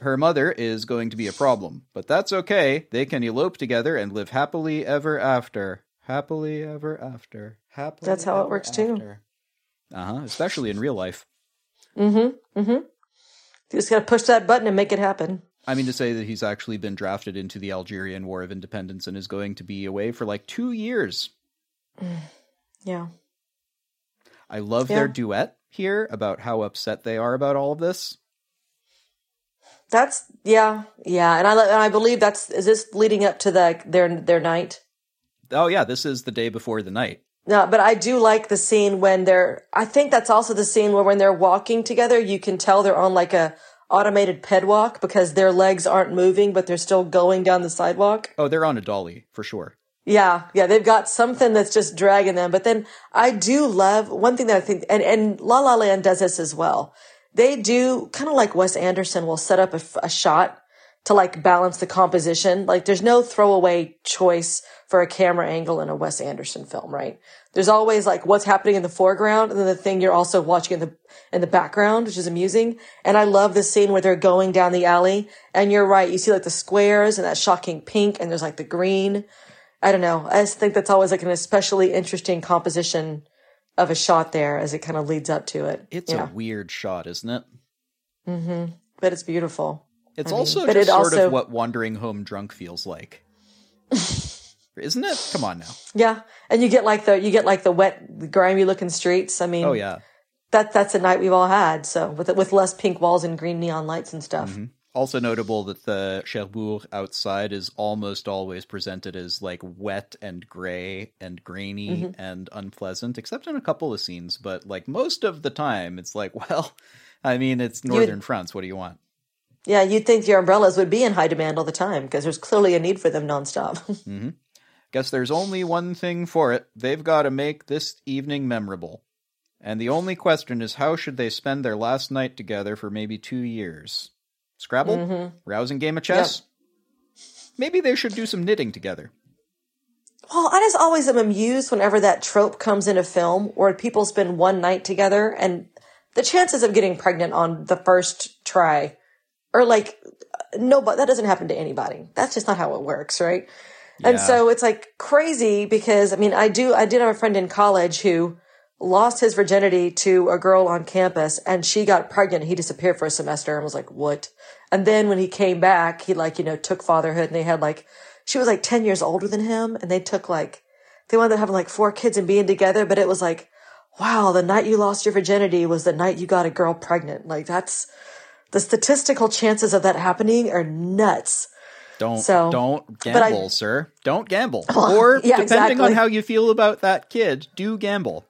Her mother is going to be a problem, but that's okay. They can elope together and live happily ever after. Happily ever after. Happily. That's how it works, too. Uh huh. Especially in real life. Mm-hmm. Mm-hmm. You just gotta push that button and make it happen. I mean to say that he's actually been drafted into the Algerian War of Independence and is going to be away for like two years. Yeah. I love Yeah. their duet here about how upset they are about all of this. That's yeah, yeah, and I and I believe that's is this leading up to the their their night. Oh yeah, this is the day before the night. No, but I do like the scene when they're. I think that's also the scene where when they're walking together, you can tell they're on like a automated ped walk because their legs aren't moving, but they're still going down the sidewalk. Oh, they're on a dolly for sure. Yeah, yeah, they've got something that's just dragging them. But then I do love one thing that I think, and, and La La Land does this as well. They do kind of like Wes Anderson will set up a shot to like balance the composition. Like there's no throwaway choice for a camera angle in a Wes Anderson film, right? There's always like what's happening in the foreground and then the thing you're also watching in the, in the background, which is amusing. And I love the scene where they're going down the alley and you're right. You see like the squares and that shocking pink and there's like the green. I don't know. I just think that's always like an especially interesting composition of a shot there as it kind of leads up to it. It's yeah. a weird shot, isn't it? Mm-hmm. but it's beautiful. It's I mean, also but just it sort also- of what wandering home drunk feels like. isn't it? Come on now. Yeah. And you get like the, you get like the wet, grimy looking streets. I mean, Oh yeah. that, that's a night we've all had. So with, with less pink walls and green neon lights and stuff. Mm-hmm. Also notable that the Cherbourg outside is almost always presented as like wet and gray and grainy Mm-hmm. and unpleasant, except in a couple of scenes. But like most of the time, it's like, well, I mean, it's northern France. What do you want? Yeah. You'd think your umbrellas would be in high demand all the time because there's clearly a need for them nonstop. mm-hmm. Guess there's only one thing for it. They've got to make this evening memorable. And the only question is how should they spend their last night together for maybe two years? Scrabble? Mm-hmm. Rousing game of chess? Maybe they should do some knitting together. Well, I just always am amused whenever that trope comes in a film where people spend one night together and the chances of getting pregnant on the first try are like, no, but that doesn't happen to anybody. That's just not how it works, right? And so it's like crazy because I mean, I do, I did have a friend in college who lost his virginity to a girl on campus and she got pregnant. He disappeared for a semester and was like, what? And then when he came back, he like, you know, took fatherhood and they had like, she was like 10 years older than him and they took like, they wound up having like four kids and being together, but it was like, wow, the night you lost your virginity was the night you got a girl pregnant. Like that's, the statistical chances of that happening are nuts. Don't So- don't but I- gamble, sir. Don't gamble. or yeah, depending on how you feel about that kid, do gamble.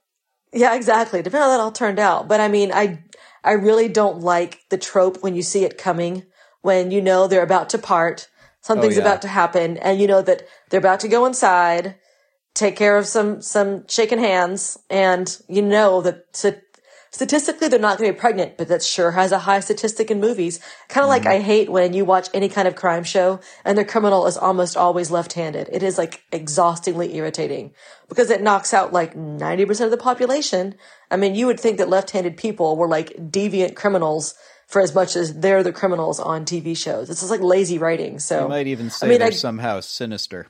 Yeah, exactly. Depending on how that all turned out. But I mean, I, I really don't like the trope when you see it coming, when you know they're about to part, something's oh, yeah. about to happen, and you know that they're about to go inside, take care of some, some shaking hands, and you know that st- statistically they're not going to be pregnant, but that sure has a high statistic in movies. Kind of like mm-hmm. I hate when you watch any kind of crime show and the criminal is almost always left-handed. It is like exhaustingly irritating because it knocks out like 90% of the population. I mean, you would think that left-handed people were like deviant criminals for as much as they're the criminals on TV shows. It's just like lazy writing. So You might even say mean, they're I- somehow sinister.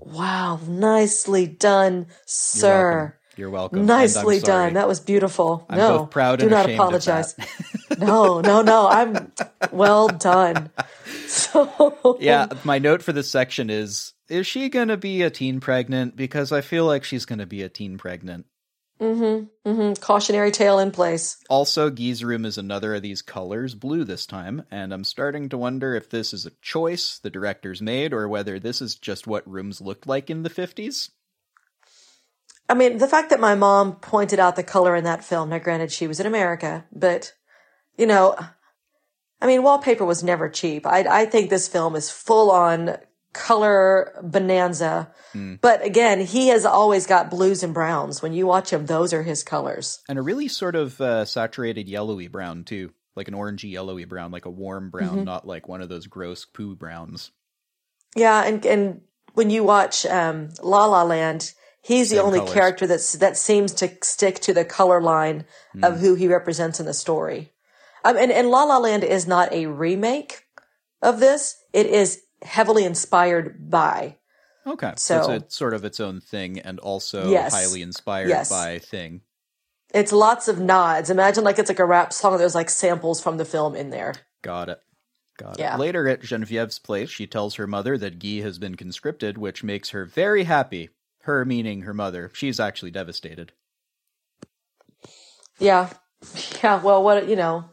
wow, nicely done, sir. You're welcome. And Nicely I'm sorry. done. That was beautiful. I'm no, both proud do and not ashamed of apologize. no, no, no. I'm well done. So Yeah, my note for this section is is she going to be a teen pregnant because I feel like she's going to be a teen pregnant. Mm-hmm. Mm-hmm. cautionary tale in place. Also, Guy's room is another of these colors, blue this time, and I'm starting to wonder if this is a choice the directors made or whether this is just what rooms looked like in the 50s. I mean, the fact that my mom pointed out the color in that film. Now, granted, she was in America, but you know, I mean, wallpaper was never cheap. I I think this film is full on color bonanza. But again, he has always got blues and browns. When you watch him, those are his colors. And a really sort of uh, saturated yellowy brown, too. like an orangey yellowy brown, like a warm brown, Mm-hmm. not like one of those gross poo browns. Yeah, and and when you watch um, La La Land, he's the only colors. character that's that seems to stick to the color line Hmm. of who he represents in the story. Um, and and La La Land is not a remake of this; it is heavily inspired by. Okay, So- it's a, sort of its own thing, and also Yes. highly inspired Yes. by Thing. It's lots of nods. Imagine like it's like a rap song. There's like samples from the film in there. Got it. Got Yeah. it. Later at Genevieve's place, she tells her mother that Guy has been conscripted, which makes her very happy. Her meaning her mother. She's actually devastated. Yeah, yeah. Well, what you know,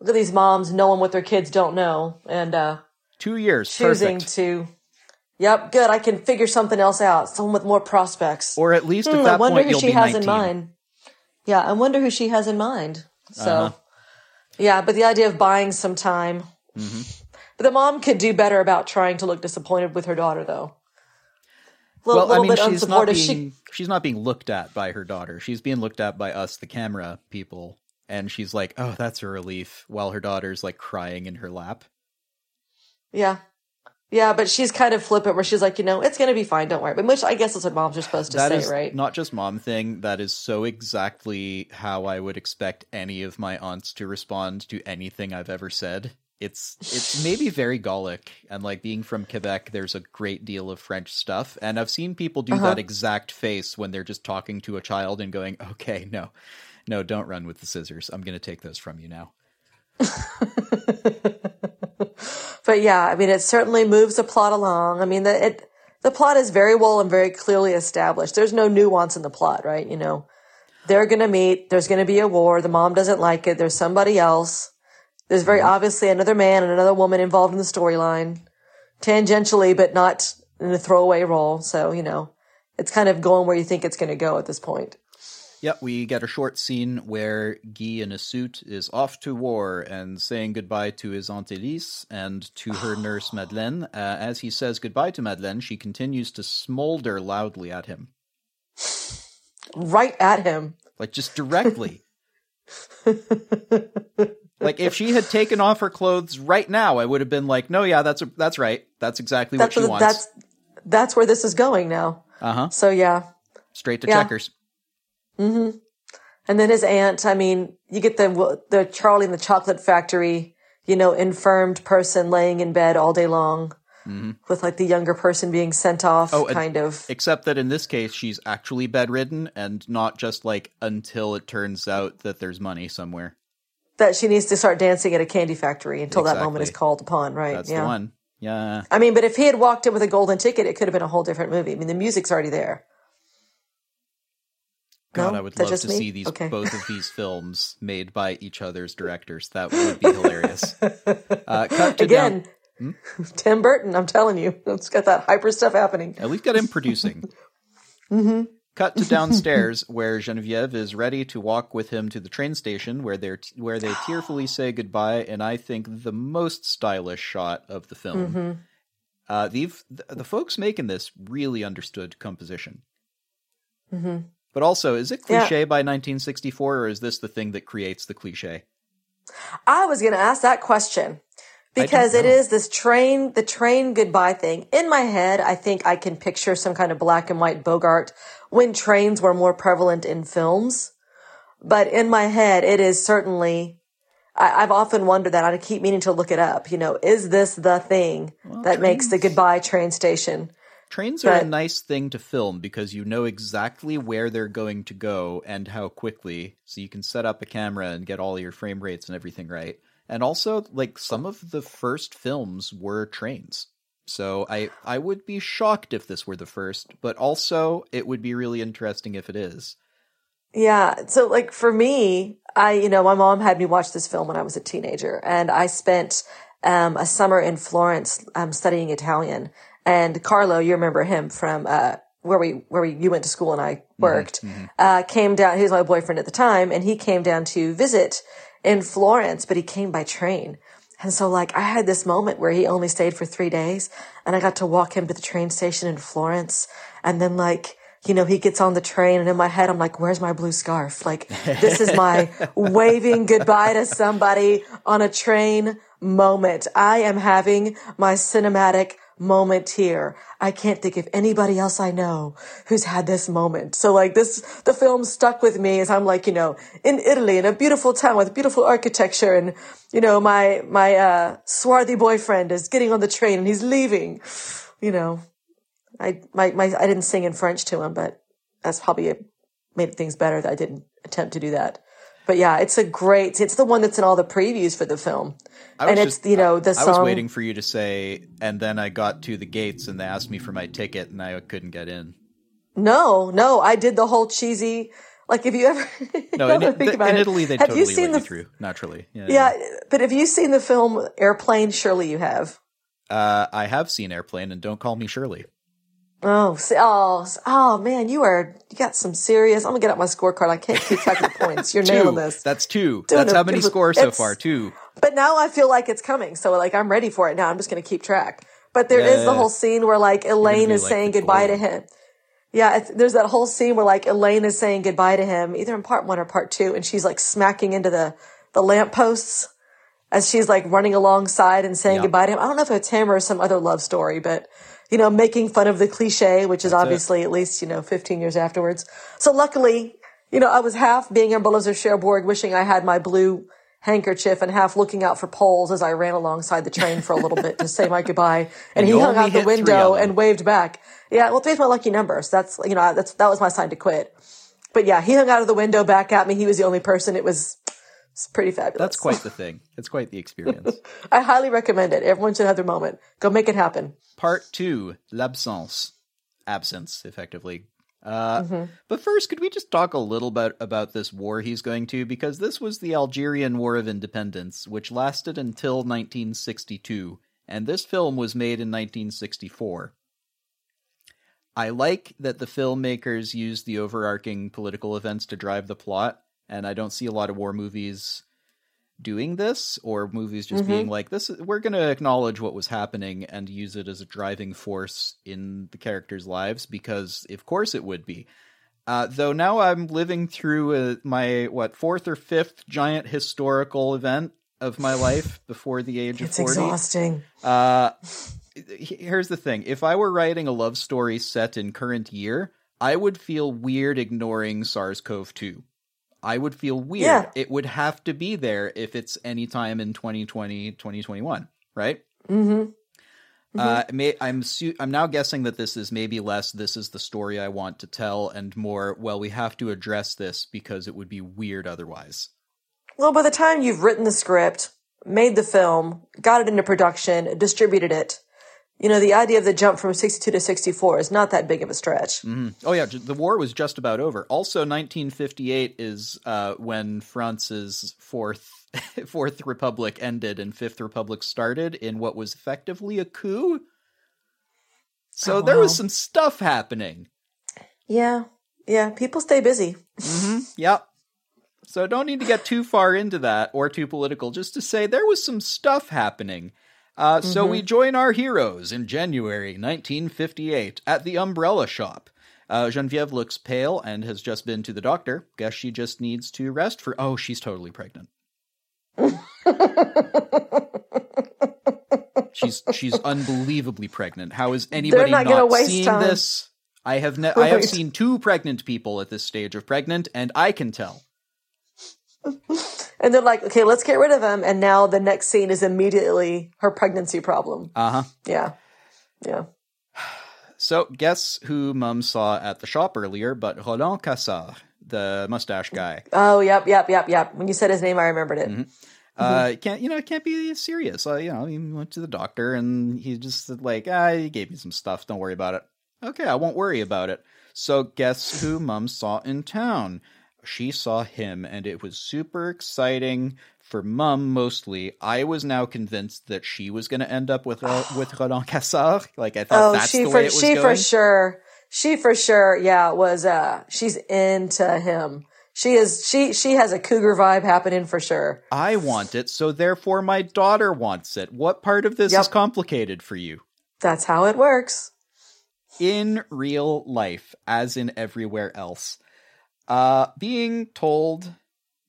look at these moms knowing what their kids don't know and uh Two years, choosing perfect. to. Yep, good. I can figure something else out. Someone with more prospects. Or at least Hmm, at I that wonder point who she has 19. in mind. Yeah, I wonder who she has in mind. So, Uh-huh. yeah, but the idea of buying some time. Mm-hmm. But the mom could do better about trying to look disappointed with her daughter, though. A little, Well, I mean, bit she's not unsupportive. being She, she's not being looked at by her daughter. She's being looked at by us, the camera people, and she's like, "Oh, that's a relief," while her daughter's like crying in her lap. Yeah, yeah, but she's kind of flippant, where she's like, you know, it's gonna be fine, don't worry. But which I guess is what moms are supposed to That say, right? not just mom thing. That is so exactly how I would expect any of my aunts to respond to anything I've ever said. It's it's maybe very Gallic, and like being from Quebec, there's a great deal of French stuff, and I've seen people do Uh-huh. that exact face when they're just talking to a child and going, "Okay, no, no, don't run with the scissors. I'm going to take those from you now." But yeah, I mean, it certainly moves the plot along. I mean, the it the plot is very well and very clearly established. There's no nuance in the plot, right? You know, they're gonna meet. There's gonna be a war. The mom doesn't like it. There's somebody else. There's very mm-hmm. obviously another man and another woman involved in the storyline, tangentially, but not in a throwaway role. So you know, it's kind of going where you think it's gonna go at this point. Yep, we get a short scene where Guy in a suit is off to war and saying goodbye to his Aunt Elise and to her nurse Madeleine. Uh, as he says goodbye to Madeleine, she continues to smolder loudly at him, Right at him. like just directly. like if she had taken off her clothes right now, I would have been like, "No, yeah, that's that's right. That's exactly That's what she wants." that's that's where this is going now. Uh huh. So yeah. Straight to Yeah. checkers. And then his aunt, I mean, you get the the Charlie in the Chocolate Factory, you know, infirmed person laying in bed all day long, with like the younger person being sent off, Mm-hmm. Oh, kind of. Except that in this case, she's actually bedridden and not just like until it turns out that there's money somewhere. That she needs to start dancing at a candy factory until that moment is called upon, right? That's yeah. the one. Yeah. I mean, but if he had walked in with a golden ticket, it could have been a whole different movie. I mean, the music's already there. God, No? I would love to me? see these Okay. both of these films made by each other's directors. That would be hilarious. Uh, cut to down, Again, Tim Burton, I'm telling you, it's got that hyper stuff happening. at least got him producing. Mm-hmm. Cut to downstairs, where Genevieve is ready to walk with him to the train station, where they where they tearfully say goodbye. And I think the most stylish shot of the film. Mm-hmm. Uh, the the folks making this really understood composition. But also, is it Mm-hmm. Yeah. cliche by 1964, or is this the thing that creates the cliche? I was going to ask that question because it is this train, the train goodbye thing. In my head, I think I can picture some kind of black and white Bogart when trains were more prevalent in films. But in my head, it is certainly, I, I've often wondered that. I keep meaning to look it up. You know, is this the thing that makes the goodbye train station? Trains are a nice thing to film because you know exactly where they're going to go and how quickly, so you can set up a camera and get all your frame rates and everything right. And also, like some of the first films were trains. So I I would be shocked if this were the first, but also it would be really interesting if it is. Yeah. So like for me, I, you know, my mom had me watch this film when I was a teenager and I spent, um, a summer in Florence, um, studying Italian and Carlo, you remember him from, uh, where we, where we, you went to school and I worked, uh, came down, he was my boyfriend at the time and he came down to visit in Florence, but he came by train. And so like I had this moment where he only stayed for three days and I got to walk him to the train station in Florence and then like you know, he gets on the train and in my head, I'm like, where's my blue scarf? Like, this is my waving goodbye to somebody on a train moment. I am having my cinematic moment here. I can't think of anybody else I know who's had this moment. So like this, the film stuck with me as I'm like, you know, in Italy in a beautiful town with beautiful architecture and, you know, my, my, uh, swarthy boyfriend is getting on the train and he's leaving, you know, I, my, my, I didn't sing in French to him, but that's probably made things better that I didn't attempt to do that. But yeah, it's a great, it's the one that's in all the previews for the film. And it's, just- you know, the I song. was waiting for you to say, and then I got to the gates and they asked me for my ticket and I couldn't get in. No, no, I did the whole cheesy. Like, if you ever No, in, think th- about in it, Italy they have totally you seen the you through naturally. Yeah, yeah? But have you seen the film Airplane? Surely you have. Uh, I have seen Airplane, and don't call me Shirley. Oh, oh, oh, man, you are you got some serious. I'm gonna get out my scorecard. I can't keep track of the points. You're nailing Two. this. That's two. Doing That's a- how many scores so far. Two. But now I feel like it's coming. So like I'm ready for it now. I'm just gonna keep track. But there is the whole scene where like Elaine is like saying goodbye to him. Yeah, it's, there's that whole scene where like Elaine is saying goodbye to him, either in part one or part two, and she's like smacking into the the lampposts as she's like running alongside and saying goodbye to him. I don't know if it's him or some other love story, but you know, making fun of the cliche, which is That's it. obviously at least you know 15 years afterwards. So luckily, you know, I was half being in Below Cherbourg, wishing I had my blue handkerchief and half looking out for poles as I ran alongside the train for a little bit to say my goodbye. And, And he hung out the window and waved back. Yeah, well, three's my lucky number. So that's, you know, that's, that was my sign to quit. But yeah, he hung out of the window back at me. He was the only person. It was, it's pretty fabulous. That's quite the thing. It's quite the experience. I highly recommend it. Everyone should have their moment. Go make it happen. Part two, l'absence, absence, effectively. Uh, Mm-hmm. But first, could we just talk a little bit about this war he's going to? Because this was the Algerian War of Independence, which lasted until 1962, and this film was made in 1964. I like that the filmmakers used the overarching political events to drive the plot, and I don't see a lot of war movies doing this or movies just being like this we're going to acknowledge what was happening and use it as a driving force in the characters lives because of course it would be uh, though now i'm living through a, my what fourth or fifth giant historical event of my life before the age It's of 40 exhausting. uh, here's the thing: if I were writing a love story set in current year, I would feel weird ignoring SARS-CoV-2. I would feel weird. Yeah. It would have to be there if it's any time in 2020, 2021, right? Mm-hmm. Uh, may, I'm su- I'm now guessing that this is maybe less. This is the story I want to tell, and more. Well, we have to address this because it would be weird otherwise. Well, by the time you've written the script, made the film, got it into production, distributed it, you know, the idea of the jump from 62 to 64 is not that big of a stretch. Mhm. Oh yeah, the war was just about over. Also, 1958 is uh, when France's fourth Fourth Republic ended and Fifth Republic started in what was effectively a coup. So Oh, there was some stuff happening. Yeah. Yeah. People stay busy. Yep. So don't need to get too far into that or too political. Just to say there was some stuff happening. Uh, So we join our heroes in January 1958 at the umbrella shop. Uh, Genevieve looks pale and has just been to the doctor. Guess she just needs to rest for. Oh, she's totally pregnant. she's she's unbelievably pregnant. How is anybody not not, waste seeing time. this? I have ne- I have seen two pregnant people at this stage of pregnant, and I can tell. And they're like, okay, let's get rid of him. And now the next scene is immediately her pregnancy problem. Uh huh. Yeah. Yeah. So, guess who Mum saw at the shop earlier? But Roland Cassard, the mustache guy. Oh, yep, yep, yep, yep. When you said his name, I remembered it. Uh, Mm-hmm. it can't you know? It can't be serious. Uh, you know, he went to the doctor and he just said like, ah, he gave me some stuff. Don't worry about it. Okay, I won't worry about it. So, guess who Mum saw in town? She saw him, and it was super exciting for Mum mostly. I was now convinced that she was going to end up with uh, with Roland Cassard. Like I thought Oh, that's she the for way it was she going. for sure. She for sure, yeah, was uh she's into him. She is she she has a cougar vibe happening for sure. I want it, so therefore my daughter wants it. What part of this Yep. is complicated for you? That's how it works. in real life, as in everywhere else. Uh, being told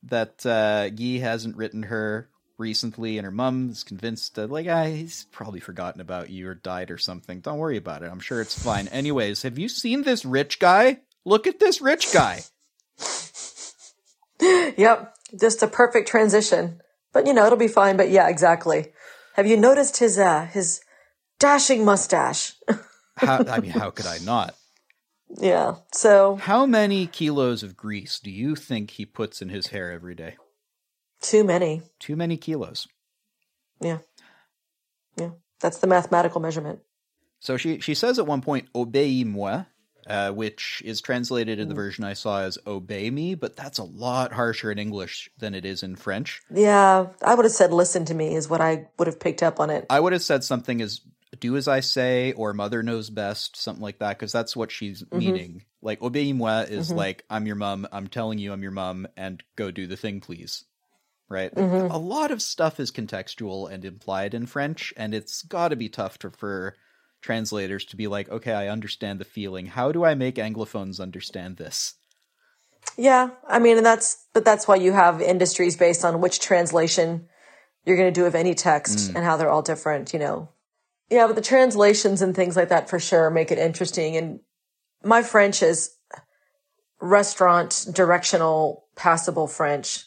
that uh, Guy hasn't written her recently, and her mom is convinced that, like, ah, he's probably forgotten about you or died or something. Don't worry about it. I'm sure it's fine. Anyways, have you seen this rich guy? Look at this rich guy. Yep, just a perfect transition. But you know, it'll be fine. But yeah, exactly. Have you noticed his uh his dashing mustache? How, I mean, how could I not? Yeah. So How many kilos of grease do you think he puts in his hair every day? too many. Too many kilos. Yeah. Yeah. That's the mathematical measurement. So she she says at one point, "Obéis-moi," uh, which is translated in the version I saw as "obey me," but that's a lot harsher in English than it is in French. Yeah, I would have said listen to me is what I would have picked up on it. I would have said something as "do as I say" or "mother knows best," something like that, because that's what she's mm-hmm. meaning. Like "obéis-moi" is mm-hmm. like "I'm your mom. I'm telling you I'm your mom, and go do the thing, please." Right. Mm-hmm. A lot of stuff is contextual and implied in French, and it's got to be tough to, for translators to be like, okay, I understand the feeling. How do I make anglophones understand this? Yeah, I mean, and that's but that's why you have industries based on which translation you're going to do of any text mm. and how they're all different. You know, yeah, but the translations and things like that for sure make it interesting. And my French is restaurant directional passable French.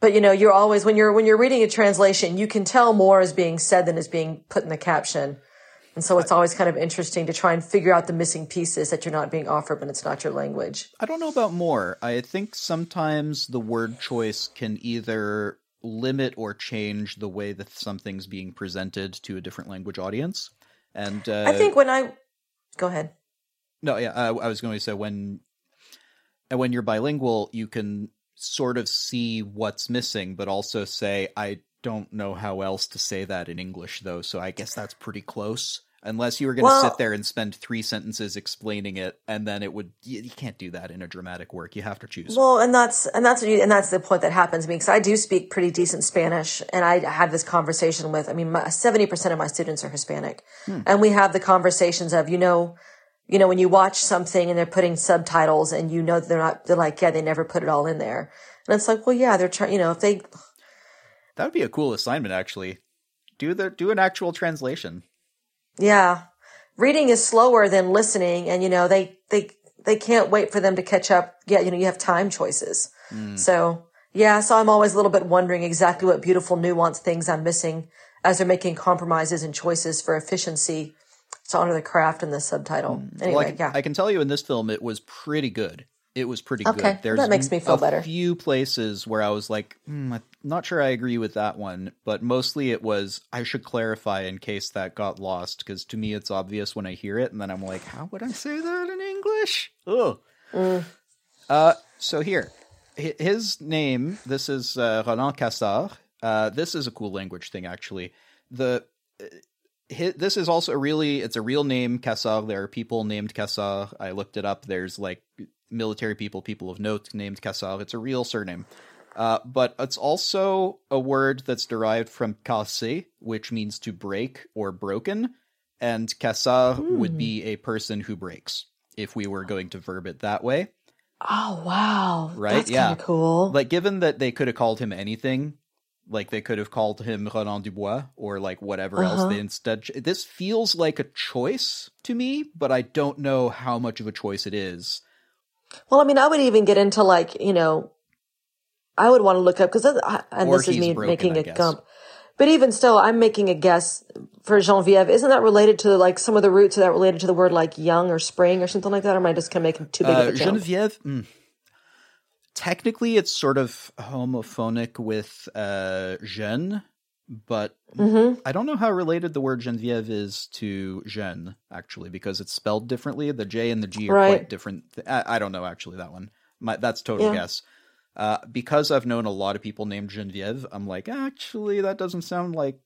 But you know, you're always when you're when you're reading a translation, you can tell more is being said than is being put in the caption. And so it's always kind of interesting to try and figure out the missing pieces that you're not being offered when it's not your language. I don't know about more. I think sometimes the word choice can either limit or change the way that something's being presented to a different language audience. And uh, I think when I go ahead. No, yeah, I, I was going to say when and when you're bilingual, you can sort of see what's missing, but also say, I don't know how else to say that in English, though. So I guess that's pretty close. Unless you were going to Well- sit there and spend three sentences explaining it, and then it would you, you can't do that in a dramatic work. You have to choose. Well, and that's and that's what you, and that's the point that happens to me because I do speak pretty decent Spanish, and I had this conversation with. I mean, seventy percent of my students are Hispanic, hmm. and we have the conversations of you know, you know, when you watch something and they're putting subtitles, and you know they're not. They're like, yeah, they never put it all in there, and it's like, well, yeah, they're trying. You know, if they that would be a cool assignment, actually. Do the do an actual translation. Yeah. Reading is slower than listening and you know, they they they can't wait for them to catch up. Yeah, you know, you have time choices. So, yeah, so I'm always a little bit wondering exactly what beautiful nuanced things I'm missing as they're making compromises and choices for efficiency to honor the craft and the subtitle. Anyway, Well, I, can, yeah. I can tell you in this film, it was pretty good. It was pretty Okay, good. that makes me feel a better. few places where I was like, hmm, I'm not sure I agree with that one, but mostly it was I should clarify in case that got lost because to me it's obvious when I hear it, and then I'm like, how would I say that in English? Oh, Mm. uh, so here, his name. This is uh, Roland Cassard. Uh, this is a cool language thing, actually. The hi- this is also a really it's a real name Cassard. There are people named Cassard. I looked it up. There's like military people, people of note named Cassard. It's a real surname. Uh, but it's also a word that's derived from casser, which means to break or broken, and Cassard would be a person who breaks if we were going to verb it that way. oh, wow. Right, That's yeah. cool. Like, given that they could have called him anything, like they could have called him Roland Dubois or like whatever else Uh-huh. they instead. This feels like a choice to me, but I don't know how much of a choice it is. Well, I mean, I would even get into like, you know, I would want to look up because, and Or this is me broken, making I a guess. gump. But even still, I'm making a guess for Genevieve. Isn't that related to like some of the roots of that related to the word like young or spring or something like that? Or am I just kind of making too big Uh, of a jump? Genevieve. mm. Technically, it's sort of homophonic with uh, jeune, but Mm-hmm. I don't know how related the word Genevieve is to jeune, actually, because it's spelled differently. The J and the G are Right. quite different. I, I don't know, actually, that one. My, that's total Yeah. guess. Uh, because I've known a lot of people named Genevieve, I'm like, actually, that doesn't sound like.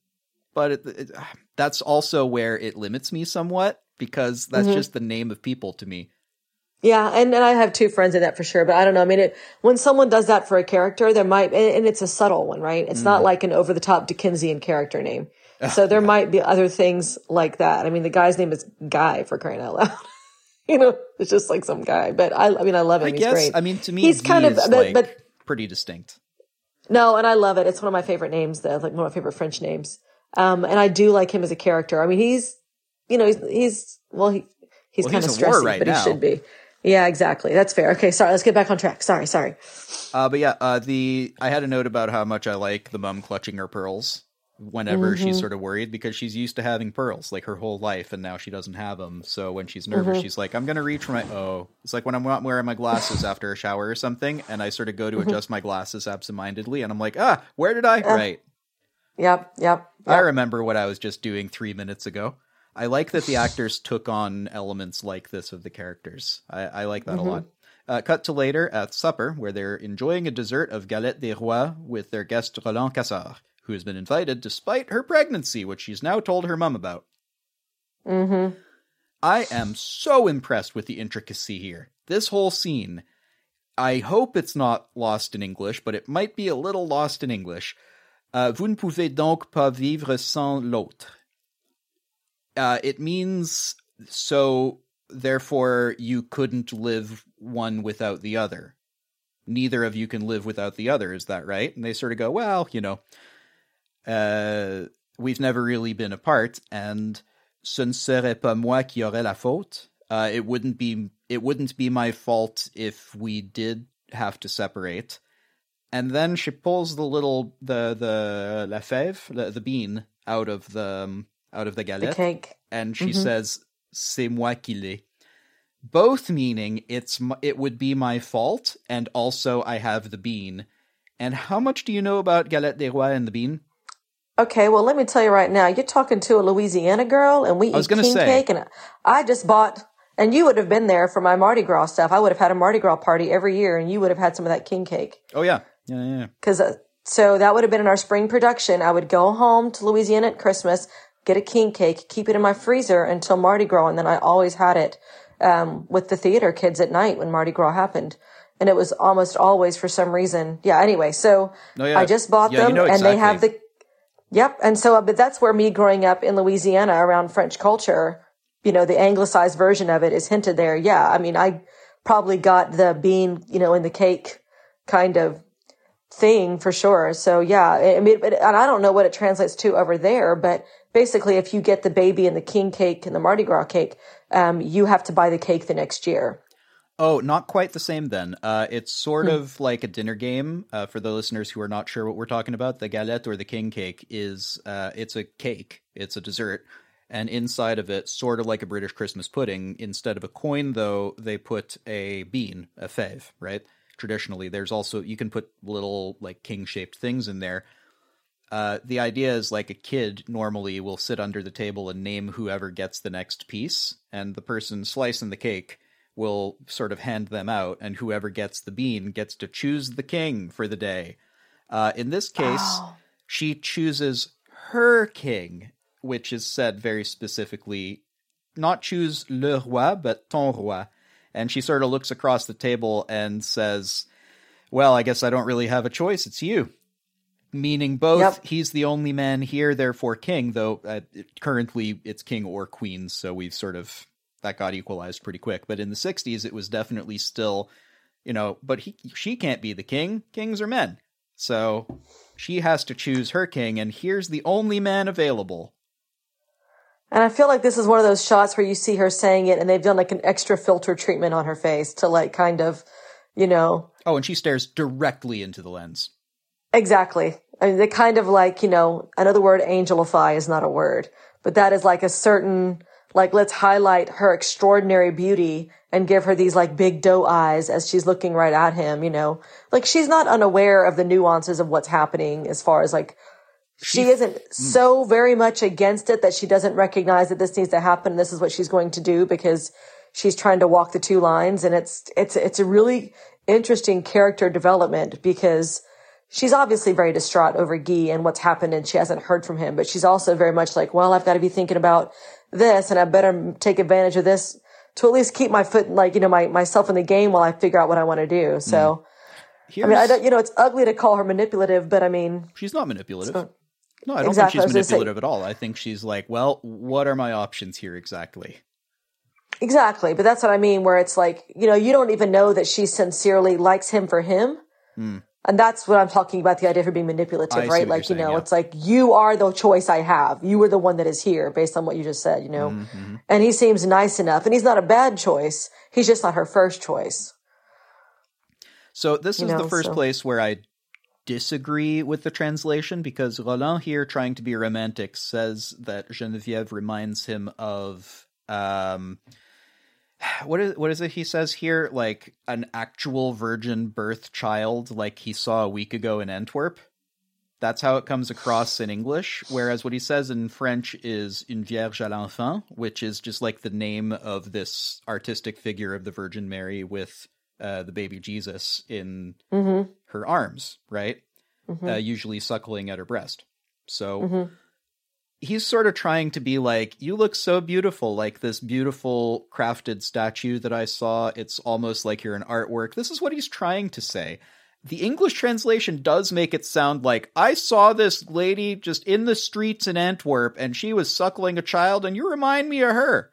But it, it, that's also where it limits me somewhat because that's Mm-hmm. just the name of people to me. Yeah, and, and I have two friends in that for sure, but I don't know. I mean, it, when someone does that for a character, there might, and, and it's a subtle one, right? It's Mm. not like an over the top Dickensian character name. So there might be other things like that. I mean, the guy's name is Guy for crying out loud. you know, it's just like some guy. But I, I mean, I love him. I he's guess. great. I mean, to me, he's kind of, but, like, but pretty distinct. no, and I love it. It's one of my favorite names, though, like one of my favorite French names. Um, and I do like him as a character. I mean, he's, you know, he's, he's well, he, he's Well, kind he's of stressy, right but now. he should be. Yeah, exactly. That's fair. Okay, sorry. Let's get back on track. Sorry, sorry. Uh, but yeah, uh, the I had a note about how much I like the mum clutching her pearls whenever Mm-hmm. she's sort of worried because she's used to having pearls like her whole life and now she doesn't have them. So when she's Mm-hmm. nervous, she's like, "I'm gonna reach for my oh." It's like when I'm not wearing my glasses after a shower or something, and I sort of go to Mm-hmm. adjust my glasses absentmindedly, and I'm like, "Ah, where did I?" Uh, right. Yep, yep. I remember what I was just doing three minutes ago. I like that the actors took on elements like this of the characters. I, I like that a lot. Uh, cut to later at supper, where they're enjoying a dessert of galette des rois with their guest Roland Cassard, who has been invited despite her pregnancy, which she's now told her mum about. Mm-hmm. I am so impressed with the intricacy here. This whole scene. I hope it's not lost in English, but it might be a little lost in English. Uh, vous ne pouvez donc pas vivre sans l'autre. Uh, it means so, therefore, you couldn't live one without the other. Neither of you can live without the other, is that right? And they sort of go, well, you know, uh, we've never really been apart, and ce ne serait pas moi qui aurais la faute. Uh, it wouldn't be it wouldn't be my fault if we did have to separate. And then she pulls the little the the la fève the, the bean out of the um, out of the galette, The cake. and she says c'est moi qui l'ai. Both meaning it's it would be my fault, and also I have the bean. And how much do you know about galette des rois and the bean? Okay, well, let me tell you right now, you're talking to a Louisiana girl, and we was eat king say. cake, and I just bought, and you would have been there for my Mardi Gras stuff. I would have had a Mardi Gras party every year, and you would have had some of that king cake. Oh yeah, yeah, yeah. yeah. Cause, uh, so that would have been in our spring production. I would go home to Louisiana at Christmas, get a king cake, keep it in my freezer until Mardi Gras, and then I always had it, um, with the theater kids at night when Mardi Gras happened. And it was almost always for some reason. Yeah, anyway, so No, yeah. I just bought Yeah, you them know and they have the, Yep. And so, but that's where me growing up in Louisiana around French culture, you know, the anglicized version of it is hinted there. Yeah. I mean, I probably got the bean, you know, in the cake kind of thing for sure. So yeah, I mean, and I don't know what it translates to over there, but basically if you get the baby and the king cake and the Mardi Gras cake, um, you have to buy the cake the next year. Oh, not quite the same then. Uh, it's sort Hmm. of like a dinner game. Uh, for the listeners who are not sure what we're talking about, the galette or the king cake is uh, it's a cake. It's a dessert, and inside of it, sort of like a British Christmas pudding, instead of a coin, though, they put a bean, a fève, right? Traditionally, there's also you can put little like king shaped things in there. Uh, the idea is like a kid normally will sit under the table and name whoever gets the next piece, and the person slicing the cake will sort of hand them out, and whoever gets the bean gets to choose the king for the day. Uh, in this case, Oh. she chooses her king, which is said very specifically not choose le roi, but ton roi. And she sort of looks across the table and says, Well, I guess I don't really have a choice. It's you. Meaning both, Yep. he's the only man here, therefore king, though uh, currently it's king or queen, so we've sort of, that got equalized pretty quick. But in the 60s, it was definitely still, you know, but he, she can't be the king. Kings are men. So she has to choose her king, and here's the only man available. And I feel like this is one of those shots where you see her saying it and they've done like an extra filter treatment on her face to like kind of, you know, Oh, and she stares directly into the lens. exactly. I mean, they kind of like, you know, another word, angelify is not a word, but that is like a certain, like, let's highlight her extraordinary beauty and give her these like big doe eyes as she's looking right at him, you know, like she's not unaware of the nuances of what's happening as far as like, she isn't hmm. so very much against it that she doesn't recognize that this needs to happen. This is what she's going to do because she's trying to walk the two lines. And it's, it's, it's a really interesting character development because she's obviously very distraught over Guy and what's happened and she hasn't heard from him, but she's also very much like, well, I've got to be thinking about this and I better take advantage of this to at least keep my foot, like, you know, my, myself in the game while I figure out what I want to do. So, Here's, I mean, I don't, you know, it's ugly to call her manipulative, but I mean, she's not manipulative. No, I don't Exactly, think she's manipulative at all. I think she's like, well, what are my options here exactly? Exactly, but that's what I mean. Where it's like, you know, you don't even know that she sincerely likes him for him, mm. And that's what I'm talking about. The idea of her being manipulative. I right? Like, you're know, yeah. it's like you are the choice I have. You are the one that is here, based on what you just said. You know, Mm-hmm. and he seems nice enough, and he's not a bad choice. He's just not her first choice. So this You is the first so- place where I disagree with the translation because Roland here, trying to be romantic, says that Genevieve reminds him of um, what is what is it he says here? Like an actual virgin birth child, like he saw a week ago in Antwerp. That's how it comes across in English. Whereas what he says in French is une vierge à l'enfant, which is just like the name of this artistic figure of the Virgin Mary with uh, the baby Jesus in Mm-hmm. her arms, right? Mhm. Uh, usually suckling at her breast. So Mhm. He's sort of trying to be like, you look so beautiful, like this beautiful crafted statue that I saw. It's almost like you're an artwork. This is what he's trying to say. The English translation does make it sound like I saw this lady just in the streets in Antwerp and she was suckling a child and you remind me of her.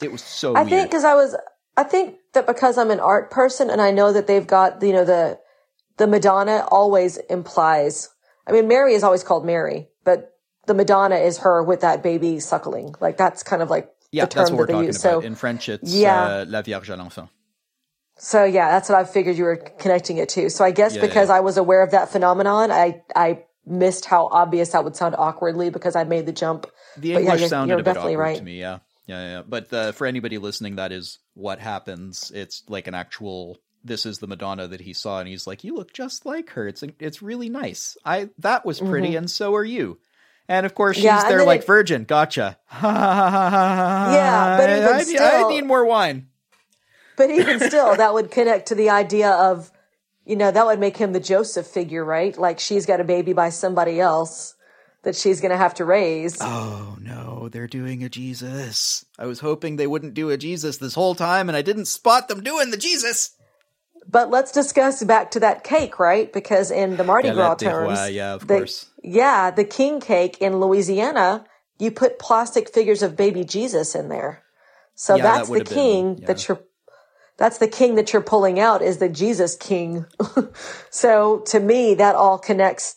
It was so I weird. think because I was, I think that because I'm an art person and I know that they've got, you know, the, the Madonna always implies, I mean, Mary is always called Mary, but the Madonna is her with that baby suckling. Like that's kind of like yeah, the term that's what we're that they talking use. about. So, in French, it's Yeah. uh, La Vierge à l'enfant. so yeah, that's what I figured you were connecting it to. So I guess Yeah, because yeah. I was aware of that phenomenon, I, I missed how obvious that would sound awkwardly because I made the jump. The But yeah, English sounded you're a bit definitely awkward right. to me. Yeah, yeah, yeah. But uh, for anybody listening, that is what happens. It's like an actual. This is the Madonna that he saw, and he's like, "You look just like her. It's it's really nice. I that was pretty, and so are you." And of course, she's Mm-hmm. Yeah, there like it- virgin. Gotcha. yeah, but even I, need- I need more wine. But even still, that would connect to the idea of, you know, that would make him the Joseph figure, right? Like she's got a baby by somebody else that she's going to have to raise. Oh no, they're doing a Jesus. I was hoping they wouldn't do a Jesus this whole time, and I didn't spot them doing the Jesus. But let's discuss back to that cake, right? Because in the Mardi Gras terms, yeah, of the- course. yeah, the king cake in Louisiana, you put plastic figures of baby Jesus in there. So Yeah, that that's the been- king yeah. that you're that's the king that you're pulling out is the Jesus king. so to me that all connects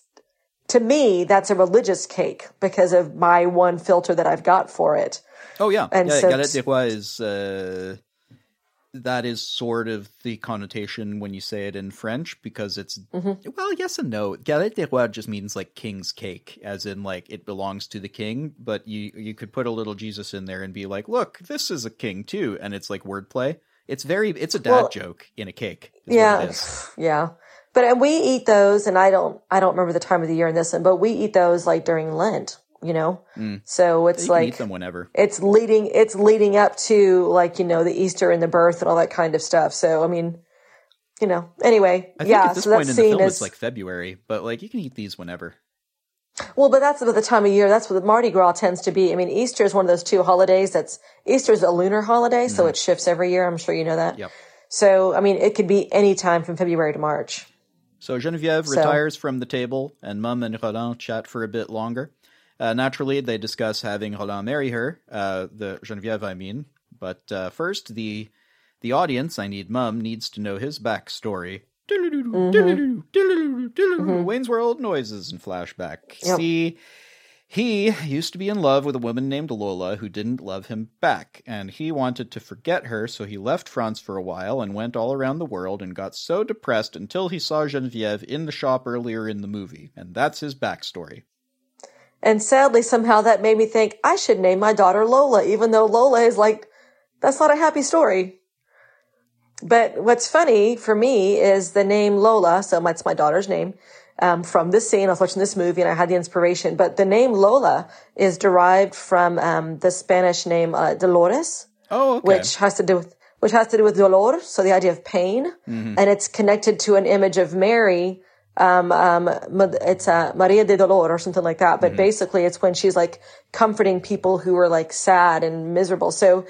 to me that's a religious cake because of my one filter that I've got for it. Oh yeah, And yeah. so Galette des Rois is uh, that is sort of the connotation when you say it in French because it's Mm-hmm. well, yes and no. Galette des Rois just means like king's cake, as in like it belongs to the king. But you you could put a little Jesus in there and be like, look, this is a king too, and it's like wordplay. It's very it's a dad Well, joke in a cake. Yeah. Yeah. But and we eat those and I don't I don't remember the time of the year in this one, but we eat those like during Lent, you know? So it's You can like eat them whenever. it's leading it's leading up to like you know the easter and the birth and all that kind of stuff so i mean you know anyway I think yeah at this so point that's in the seen film as it's like February, but like you can eat these whenever. well but that's about the time of year that's what the mardi gras tends to be i mean easter is one of those two holidays that's easter is a lunar holiday so it shifts every year i'm sure you know that Mm-hmm. Yep. so i mean it could be any time from february to march So Genevieve So- retires from the table, and Mum and Roland chat for a bit longer. Uh, naturally, they discuss having Roland marry her, uh, the Genevieve, I mean. But uh, first, the the audience, I need Mum, needs to know his backstory. Mm-hmm. Wayne's World noises and flashback. Yep. See, he used to be in love with a woman named Lola who didn't love him back, and he wanted to forget her, so he left France for a while and went all around the world and got so depressed until he saw Genevieve in the shop earlier in the movie, and that's his backstory. And sadly somehow that made me think i should name my daughter lola even though lola is like that's not a happy story But what's funny for me is the name Lola. So that's my daughter's name. Um, from this scene, I was watching this movie and I had the inspiration. But the name Lola is derived from um, the Spanish name uh, Dolores, Oh, okay. which has to do with which has to do with dolor, so the idea of pain, Mm-hmm. and it's connected to an image of Mary. Um, um, it's uh, Maria de Dolor or something like that. But Mm-hmm. basically, it's when she's like comforting people who are like sad and miserable. So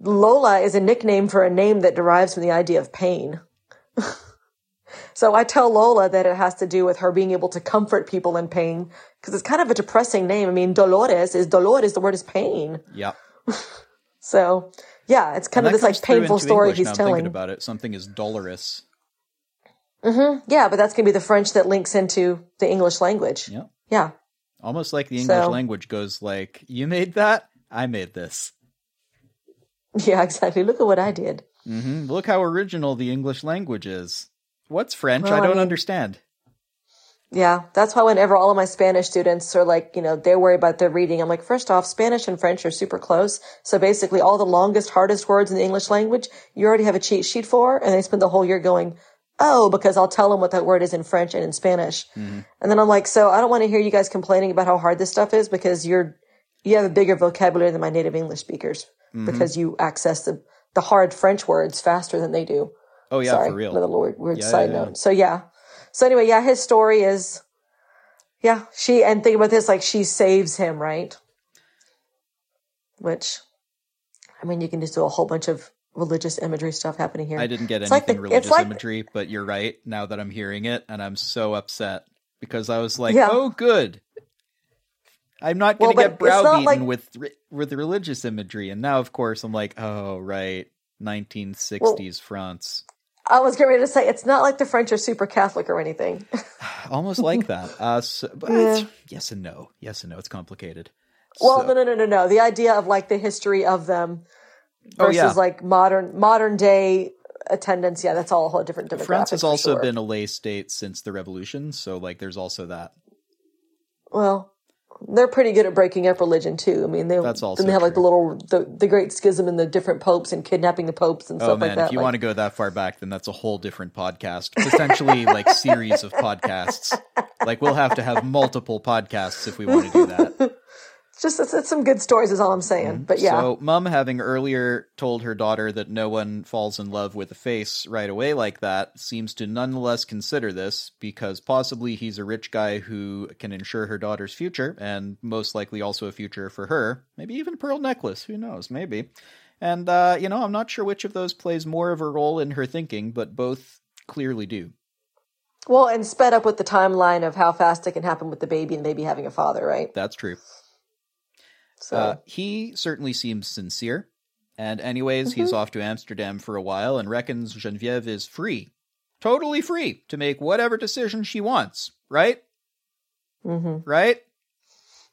Lola is a nickname for a name that derives from the idea of pain. So I tell Lola that it has to do with her being able to comfort people in pain because it's kind of a depressing name. I mean, Dolores is Dolores. The word is pain. Yep. So yeah, it's kind And of this like painful story English he's now I'm thinking telling. about it. Something is dolorous. Yeah, but that's gonna be the French that links into the English language. Yeah. Yeah. Almost like the English So- language goes like, "You made that, I made this." Yeah, exactly. Look at what I did. hmm Look how original the English language is. What's French? Well, I I don't mean- understand. Yeah, that's why whenever all of my Spanish students are like, you know, they're worried about their reading, I'm like, first off, Spanish and French are super close. So basically all the longest, hardest words in the English language, you already have a cheat sheet for, and they spend the whole year going, oh, because I'll tell them what that word is in French and in Spanish. Mm-hmm. And then I'm like, so I don't want to hear you guys complaining about how hard this stuff is because you're, you have a bigger vocabulary than my native English speakers mm-hmm. because you access the, the hard French words faster than they do. Oh yeah, Sorry, for real. little weird, weird Yeah, side yeah, yeah. note. So yeah. So anyway, yeah, his story is, yeah, she and think about this, like she saves him, right? Which, I mean, you can just do a whole bunch of religious imagery stuff happening here. I didn't get It's like anything the- it's religious like- imagery, but you're right. Now that I'm hearing it, and I'm so upset because I was like, Yeah. "Oh, good." I'm not going to but get browbeaten like- with with religious imagery, and now, of course, I'm like, "Oh, right, 1960s France." I was getting ready to say it's not like the French are super Catholic or anything. Almost like that. Uh, so, but Yeah. yes and no. Yes and no. It's complicated. well, So- no, no, no, no, no. The idea of like the history of them Oh, versus yeah. like modern modern day attendance. Yeah, that's all a whole different demographic. France has also sure. been a lay state since the revolution, so like there's also that. Well, they're pretty good at breaking up religion too. I mean, they That's also then they have like the little the, the great schism and the different popes and kidnapping the popes and Oh stuff man, like that. if you Like, want to go that far back, then that's a whole different podcast. Potentially like series of podcasts. Like we'll have to have multiple podcasts if we want to do that. just it's, it's some good stories, is all I'm saying. But yeah, So, mom, having earlier told her daughter that no one falls in love with a face right away like that, seems to nonetheless consider this because possibly he's a rich guy who can ensure her daughter's future and most likely also a future for her. Maybe even a pearl necklace. Who knows? Maybe. And, uh, you know, I'm not sure which of those plays more of a role in her thinking, but both clearly do. well, and sped up with the timeline of how fast it can happen with the baby and the baby having a father, right? That's true. So Uh, he certainly seems sincere. And, anyways, he's off to Amsterdam for a while and reckons Genevieve is free. Totally free to make whatever decision she wants, right? hmm Right?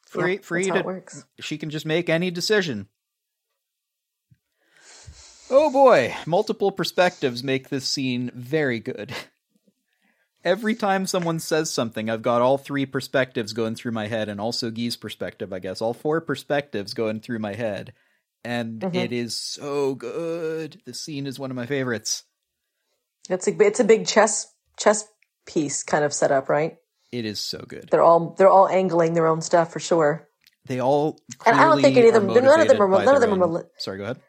Free, Yeah, free to. She can just make any decision. Oh boy, multiple perspectives make this scene very good. Every time someone says something, I've got all three perspectives going through my head, and also Guy's perspective, I guess. All four perspectives going through my head. And Mhm. it is so good. The scene is one of my favorites. it's a it's a big chess chess piece kind of setup, right? It is so good. They're all they're all angling their own stuff for sure. They all And I don't think any of them- none of them are- none of them are mali- Sorry, go ahead.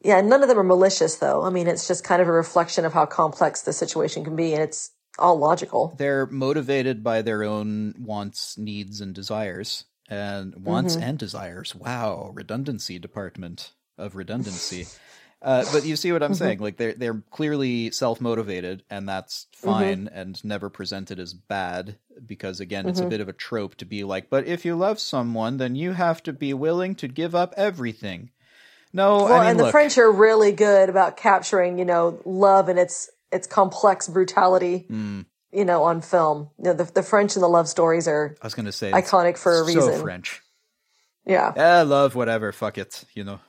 Yeah, none of them are malicious though. I mean, it's just kind of a reflection of how complex the situation can be, and it's all logical. they're motivated by their own wants, needs, and desires. And wants Mm-hmm. and desires. Wow, redundancy department of redundancy. uh, but you see what I'm Mm-hmm. saying? Like they're they're clearly self motivated, and that's Mm-hmm. fine and never presented as bad because again, it's Mm-hmm. a bit of a trope to be like, but if you love someone, then you have to be willing to give up everything. No, Well, I mean, and the look, French are really good about capturing, you know, love and its its complex brutality, Mm. you know, on film. You know, the the French and the love stories are I was going to say iconic for a so reason. French. Yeah. Eh, love, whatever, fuck it, you know.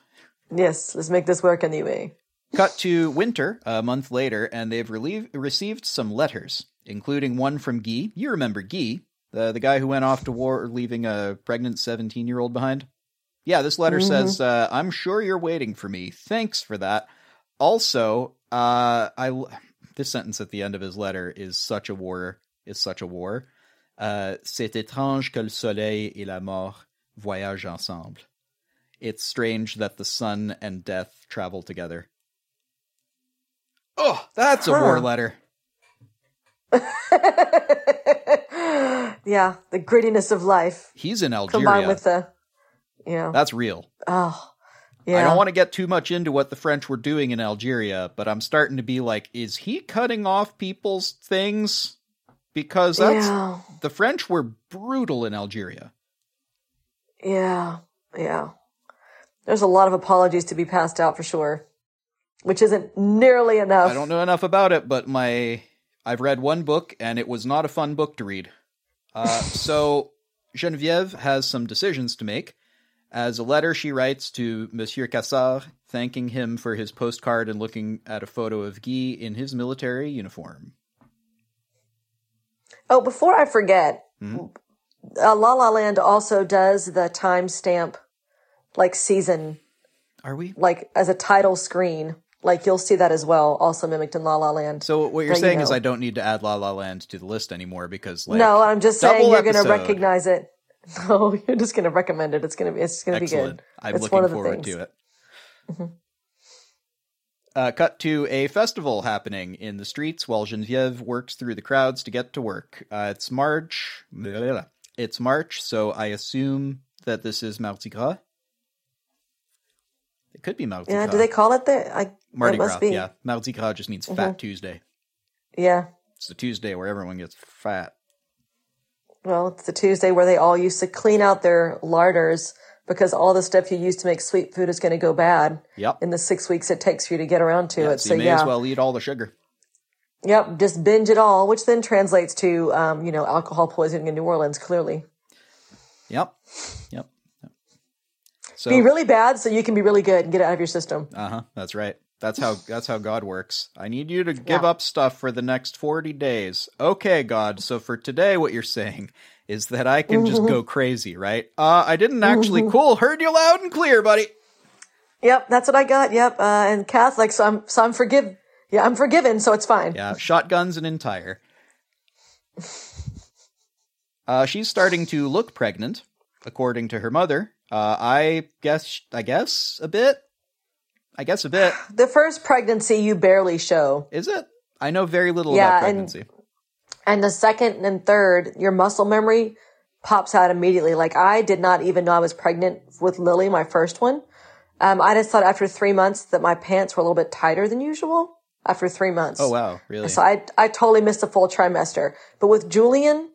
Yes. Let's make this work anyway. Cut to winter, a month later, and they've relieve- received some letters, including one from Guy. You remember Guy, the, the guy who went off to war leaving a pregnant 17 year old behind? Yeah, this letter says, uh, I'm sure you're waiting for me. Thanks for that. Also, uh, I this sentence at the end of his letter is such a war, is such a war. Uh, C'est étrange que le soleil et la mort voyagent ensemble. It's strange that the sun and death travel together. Oh, that's a war letter. yeah, the grittiness of life He's in combined Algeria. with the, yeah. That's real. Oh, I don't want to get too much into what the French were doing in Algeria, but I'm starting to be like, is he cutting off people's things? Because that's Yeah. the French were brutal in Algeria. Yeah. Yeah. There's a lot of apologies to be passed out for sure, which isn't nearly enough. I don't know enough about it, but my I've read one book and it was not a fun book to read. Uh, so Genevieve has some decisions to make. As a letter she writes to Monsieur Cassard, thanking him for his postcard and looking at a photo of Guy in his military uniform. Oh, before I forget, Mhm. uh, La La Land also does the timestamp, like season, Are we? like as a title screen. Like you'll see that as well, also mimicked in La La Land. So what you're But, you saying is. I don't need to add La La Land to the list anymore because like no, I'm just saying you're going to recognize it. No, you're just going to recommend it. It's going to be. It's going to be good. I'm It's looking one of the forward things. to it. Uh, cut to a festival happening in the streets while Genevieve works through the crowds to get to work. Uh, it's March. blah, blah, blah. It's March, so I assume that this is Mardi Gras. It could be Mardi Yeah. Gras. Do they call it the? I, Mardi Gras, be. Mm-hmm. yeah. Mardi Gras just means Fat Tuesday. Yeah. It's the Tuesday where everyone gets fat. Well, it's the Tuesday where they all used to clean out their larders because all the stuff you use to make sweet food is going to go bad Yep. in the six weeks it takes for you to get around to Yeah, it. so So you may yeah, as well eat all the sugar. yep, just binge it all, which then translates to um, you know alcohol poisoning in New Orleans. Clearly, Yep. Yep. yep. So be really bad so you can be really good and get it out of your system. Uh huh. That's right. That's how that's how God works. I need you to give Yeah. up stuff for the next forty days. Okay, God. So for today, what you're saying is that I can just go crazy, right? Uh, I didn't actually. Cool. Heard you loud and clear, buddy. Yep, that's what I got. Yep, uh, and Catholic, so I'm so I'm forgive. Yeah, I'm forgiven, so it's fine. Yeah, shotguns and entire. Uh, she's starting to look pregnant, according to her mother. Uh, I guess, I guess a bit. I guess a bit. The first pregnancy you barely show. Is it? I know very little Yeah, about and- pregnancy. And the second and third, your muscle memory pops out immediately. Like I did not even know I was pregnant with Lily, my first one. Um, I just thought after three months that my pants were a little bit tighter than usual after three months. oh wow, really? So I, I totally missed a full trimester. But with Julian,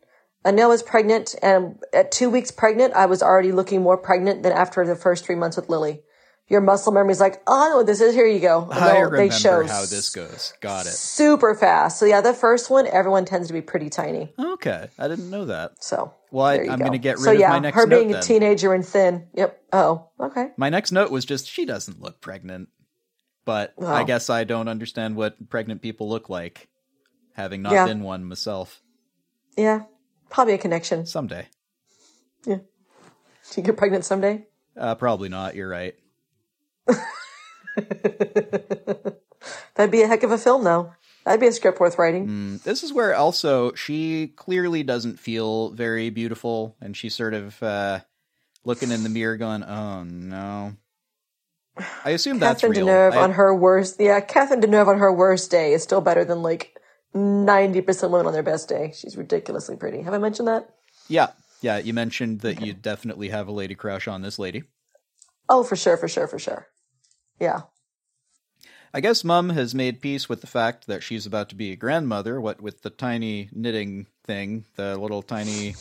I know I was pregnant and at two weeks pregnant, I was already looking more pregnant than after the first three months with Lily. Your muscle memory is like, oh, I know what this is. Here you go. I they'll- remember they show how this goes. Got it. super fast. So yeah, the first one, everyone tends to be pretty tiny. Okay, I didn't know that. So Well, I, I'm gonna get rid so, of yeah, my next her note being then. a teenager and thin. Yep. Oh, okay. My next note was just she doesn't look pregnant, but I Oh. guess I don't understand what pregnant people look like, having not Yeah. been one myself. Yeah, probably a connection. Someday, Yeah. Do you get pregnant someday? uh, probably not. You're right. That'd be a heck of a film, though. That'd be a script worth writing. Mm, This is where also she clearly doesn't feel very beautiful, and she's sort of uh, looking in the mirror, going, "Oh no." I assume that's Catherine real. Deneuve I- on her worst. Yeah, Catherine Deneuve on her worst day is still better than like ninety percent women on their best day. She's ridiculously pretty. Have I mentioned that? yeah, yeah. You mentioned that you definitely have a lady crush on this lady. Oh, for sure, for sure, for sure. Yeah. I guess Mum has made peace with the fact that she's about to be a grandmother. What with the tiny knitting thing, the little tiny.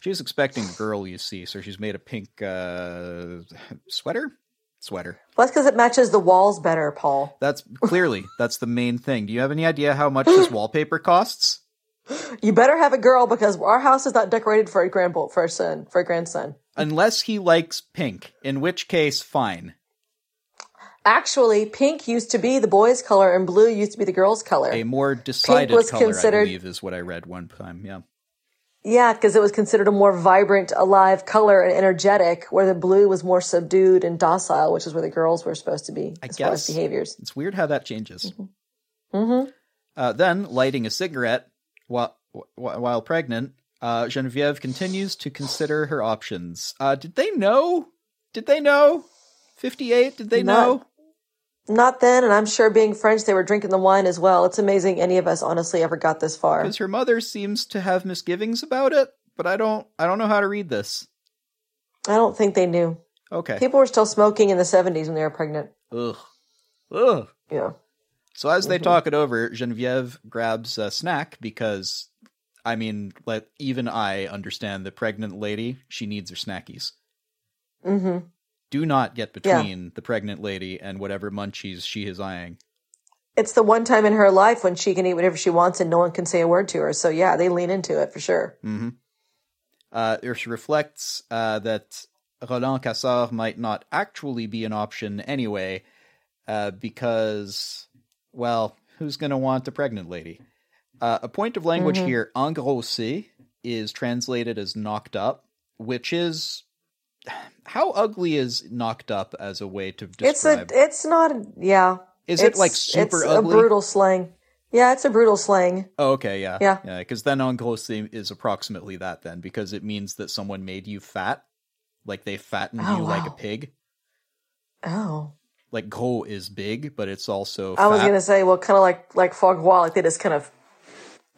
She's expecting a girl, you see, so she's made a pink uh, sweater. Sweater. Well, that's because it matches the walls better, Paul. That's clearly that's the main thing. Do you have any idea how much this wallpaper costs? You better have a girl because our house is not decorated for a grand for a son for a grandson. Unless he likes pink, in which case, fine. Actually, pink used to be the boys' color and blue used to be the girls' color. A more decided was color, considered- I believe, is what I read one time. Yeah. Yeah, because it was considered a more vibrant, alive color and energetic, where the blue was more subdued and docile, which is where the girls were supposed to be as far as behaviors. It's weird how that changes. Mm-hmm. Uh, then, lighting a cigarette while while, pregnant, uh, Genevieve continues to consider her options. Uh, did they know? Did they know? Fifty-eight? Did they Not- know? Not then, and I'm sure being French, they were drinking the wine as well. It's amazing any of us honestly ever got this far. Because her mother seems to have misgivings about it, but I don't. I don't know how to read this. I don't think they knew. Okay. People were still smoking in the 70s when they were pregnant. Ugh. Ugh. Yeah. So as they talk it over, Genevieve grabs a snack because, I mean, let even I understand the pregnant lady. She needs her snackies. Mm-hmm. Do not get between the pregnant lady and whatever munchies she is eyeing. It's the one time in her life when she can eat whatever she wants and no one can say a word to her. So yeah, they lean into it for sure. Mm-hmm. Uh, she reflects uh, that Roland Cassard might not actually be an option anyway, uh, because, well, who's going to want a pregnant lady? Uh, a point of language Mm-hmm. here, engrossé, is translated as knocked up, which is. How ugly is knocked up as a way to describe? It's a, it's not, is Is it, like, super it's ugly? a brutal slang. Yeah, it's a brutal slang. Oh, okay, yeah. Yeah. Yeah, because then engrossé is approximately that then, because it means that someone made you fat. Like they fattened Oh, you like a pig. Oh. Like gros is big, but it's also I was gonna say, well, kind of like like foie gras, like they just kind of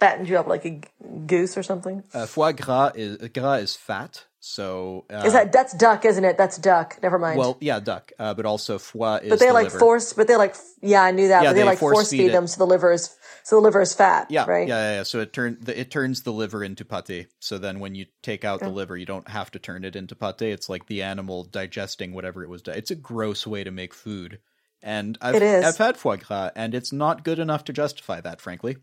fattened you up like a g- goose or something. Uh, foie gras is gras is fat, so uh, Is that that's duck, isn't it? That's duck. Never mind. well, yeah, duck. Uh, but also foie is but they the like liver. force, but they like yeah, I knew that. Yeah, but they, they like force force feed them so the liver is so the liver is fat. Yeah, right. yeah, yeah, yeah. So it turn the, it turns the liver into pâté. So then when you take out the Mm. liver, you don't have to turn it into pâté. It's like the animal digesting whatever it was. Di- it's a gross way to make food, and I've It is. I've had foie gras, and it's not good enough to justify that, frankly.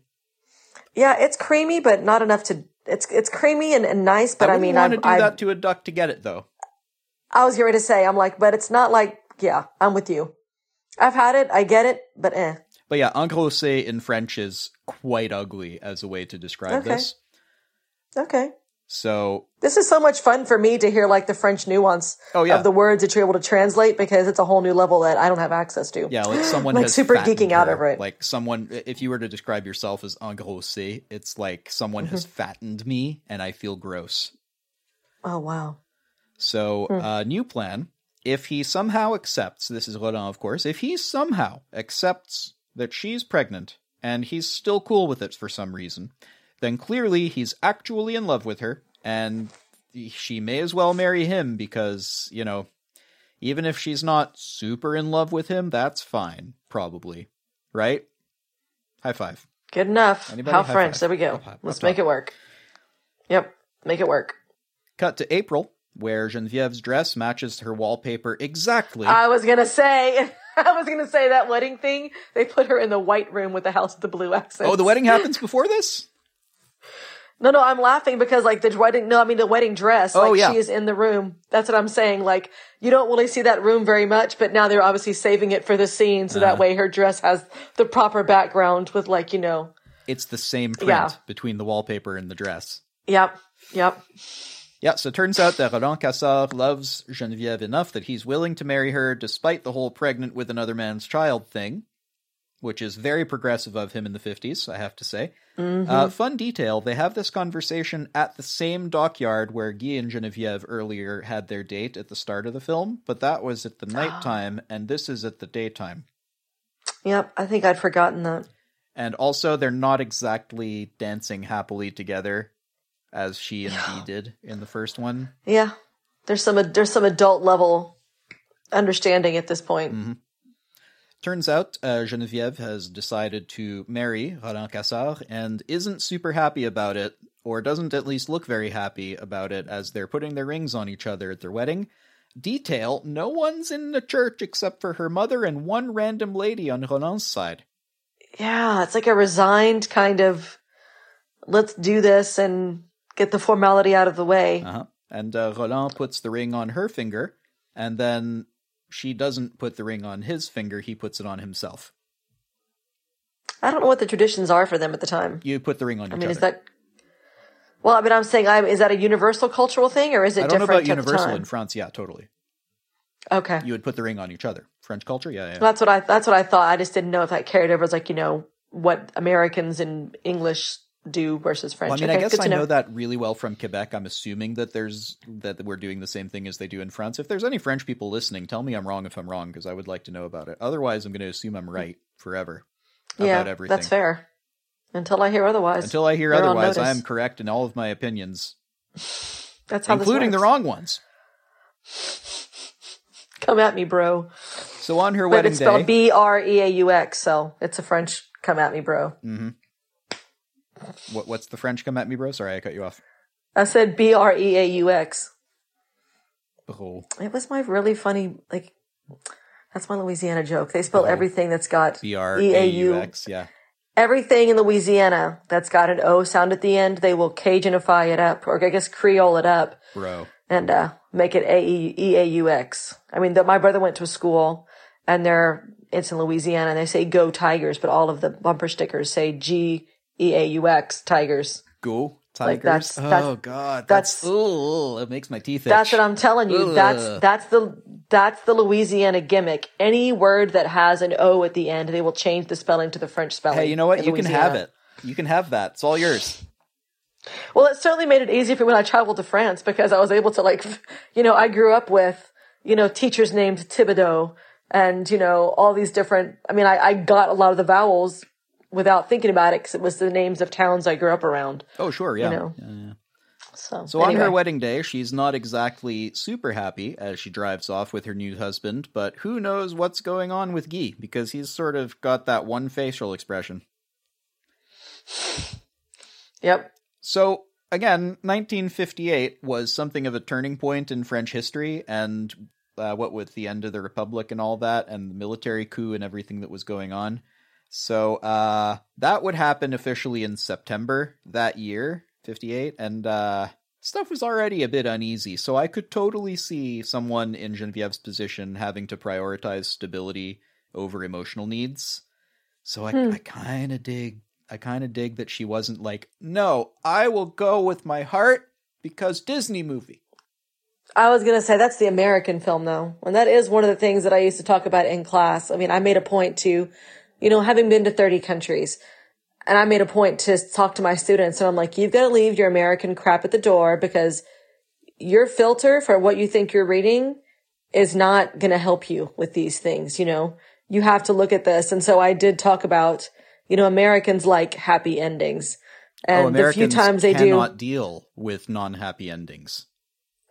Yeah, it's creamy, but not enough to. It's it's creamy and, and nice, but I mean I, want to do I, that to a duck to get it though. I was going to say, I'm like, but it's not like, yeah, I'm with you. I've had it, I get it, but eh. But yeah, engrossé in French is quite ugly as a way to describe Okay. this. Okay. So, This is so much fun for me to hear like the French nuance Oh, yeah. of the words that you're able to translate because it's a whole new level that I don't have access to. yeah, like someone Like has super geeking out over it. Like someone, if you were to describe yourself as engrossé, it's like someone has Mm-hmm. fattened me and I feel gross. Oh wow. So, Hmm. uh, new plan. If he somehow accepts, this is Roland, of course, if he somehow accepts that she's pregnant and he's still cool with it for some reason, then clearly he's actually in love with her and she may as well marry him because, you know, even if she's not super in love with him, that's fine, probably. Right? High five. Good enough. Anybody? How High French. five. There we go. Up high- Let's up make it work. Yep. Make it work. Cut to April, where Genevieve's dress matches her wallpaper exactly. I was gonna say I was gonna say that wedding thing, they put her in the white room with the house of the blue accent. oh, the wedding happens before this? No, no, I'm laughing because like the wedding no, I mean the wedding dress, Oh, like yeah. she is in the room. That's what I'm saying. Like you don't really see that room very much, but now they're obviously saving it for the scene so Uh-huh. that way her dress has the proper background with like, you know. It's the same print Yeah. between the wallpaper and the dress. Yep. Yep. Yeah, so it turns out that Roland Cassard loves Genevieve enough that he's willing to marry her despite the whole pregnant with another man's child thing, which is very progressive of him in the 50s, I have to say. Uh, fun detail they have this conversation at the same dockyard where Guy and Genevieve earlier had their date at the start of the film, but that was at the nighttime, and this is at the daytime. Yep. I think I'd forgotten that. And also, they're not exactly dancing happily together as she and Guy did in the first one. Yeah. There's some there's some adult level understanding at this point. Mm-hmm. Turns out uh, Genevieve has decided to marry Roland Cassard and isn't super happy about it, or doesn't at least look very happy about it as they're putting their rings on each other at their wedding. Detail no one's in the church except for her mother and one random lady on Roland's side. Yeah, it's like a resigned kind of let's do this and get the formality out of the way. Uh-huh. And uh, Roland puts the ring on her finger, and then she doesn't put the ring on his finger, he puts it on himself. I don't know what the traditions are for them at the time. You put the ring on each I mean, other. is that well? I mean, I'm saying, I, is that a universal cultural thing, or is it I don't know different about universal in France. Yeah, totally. Okay, You would put the ring on each other. French culture? Yeah, yeah. that's what I that's what I thought. I just didn't know if that carried over as like you know what Americans and English do versus French. Well, I mean, okay, I guess I to know. that really well from Quebec. I'm assuming that there's that we're doing the same thing as they do in France. If there's any French people listening, tell me I'm wrong if I'm wrong because I would like to know about it. Otherwise, I'm going to assume I'm right forever yeah, about everything. that's fair. Until I hear otherwise. Until I hear otherwise, I am correct in all of my opinions, that's how including the wrong ones. come at me, bro. So on her But wedding it's spelled day, B R E A U X, so it's a French come at me, bro. Mm-hmm. What, what's the French come at me, bro? Sorry, I cut you off. I said B R E A U X. Oh, It was my really funny, like, that's my Louisiana joke. They spell Oh. everything that's got B R E A U. X. Yeah. Everything in Louisiana that's got an O sound at the end, they will Cajunify it up, or I guess Creole it up, Bro. and uh, make it A E E A U X. I mean, the, my brother went to a school, and they're it's in Louisiana, and they say "Go Tigers," but all of the bumper stickers say G E A U X Tigers. Go Tigers. Like, that's- oh God, that's- that's, ooh, it makes my teeth itch. That's what I'm telling you. Ugh. That's that's the that's the Louisiana gimmick. Any word that has an O at the end, they will change the spelling to the French spelling. Hey, you know what? You can have it. You can have that. It's all yours. Well, it certainly made it easy for me when I traveled to France because I was able to like, you know, I grew up with, you know, teachers named Thibodeau and, you know, all these different, I mean, I, I got a lot of the vowels without thinking about it because it was the names of towns I grew up around. Oh, sure. Yeah. know. Yeah, yeah. So, So on her wedding day, she's not exactly super happy as she drives off with her new husband, but who knows what's going on with Guy because he's sort of got that one facial expression. Yep. So again, 1958 was something of a turning point in French history, and uh, what with the end of the Republic and all that, and the military coup and everything that was going on. So uh, that would happen officially in September that year, 58, and uh, stuff was already a bit uneasy. So I could totally see someone in Genevieve's position having to prioritize stability over emotional needs. So I, I kind of dig I kind of dig that she wasn't like, no, I will go with my heart because Disney movie. I was going to say that's the American film though. And that is one of the things that I used to talk about in class. I mean, I made a point to, you know, having been to 30 countries and I made a point to talk to my students and I'm like, you've got to leave your American crap at the door because your filter for what you think you're reading is not going to help you with these things. You know, you have to look at this. And so I did talk about, you know, Americans like happy endings. Oh, and oh, the few times they do. cannot deal with non-happy endings.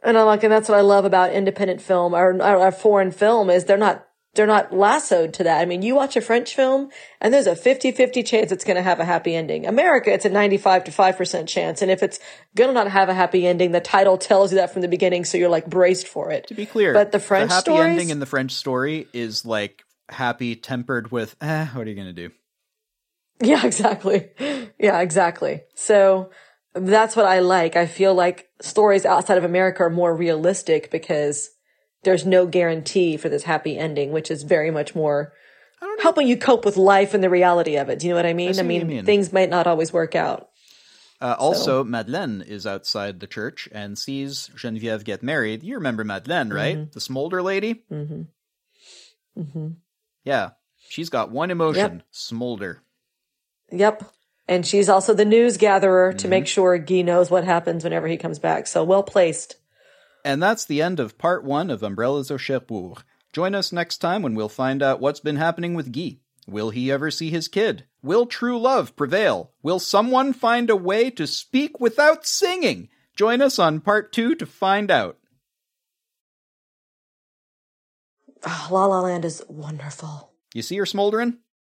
And I'm like, and that's what I love about independent film or, or, or foreign film is they're not, they're not lassoed to that. I mean, you watch a French film and there's a 50-50 chance it's going to have a happy ending. America, it's a 95 to 5% chance. And if it's going to not have a happy ending, the title tells you that from the beginning. So you're like braced for it. To be clear, But the French the happy stories- ending in the French story is like happy tempered with, eh, what are you going to do? Yeah, exactly. Yeah, exactly. So that's what I like. I feel like stories outside of America are more realistic because there's no guarantee for this happy ending, which is very much more helping you cope with life and the reality of it. Do you know what I mean? see I mean, mean. things might not always work out. Uh, also, Madeleine is outside the church and sees Genevieve get married. You remember Madeleine, right? Mm-hmm. The smolder lady? Mm-hmm. Mm-hmm. Yeah. She's got one emotion, smolder. Yep. And she's also the news gatherer to make sure Guy knows what happens whenever he comes back. So well placed. And that's the end of part one of Umbrellas au Cherbourg. Join us next time when we'll find out what's been happening with Guy. Will he ever see his kid? Will true love prevail? Will someone find a way to speak without singing? Join us on part two to find out. Ah, La La Land is wonderful. You see her smoldering?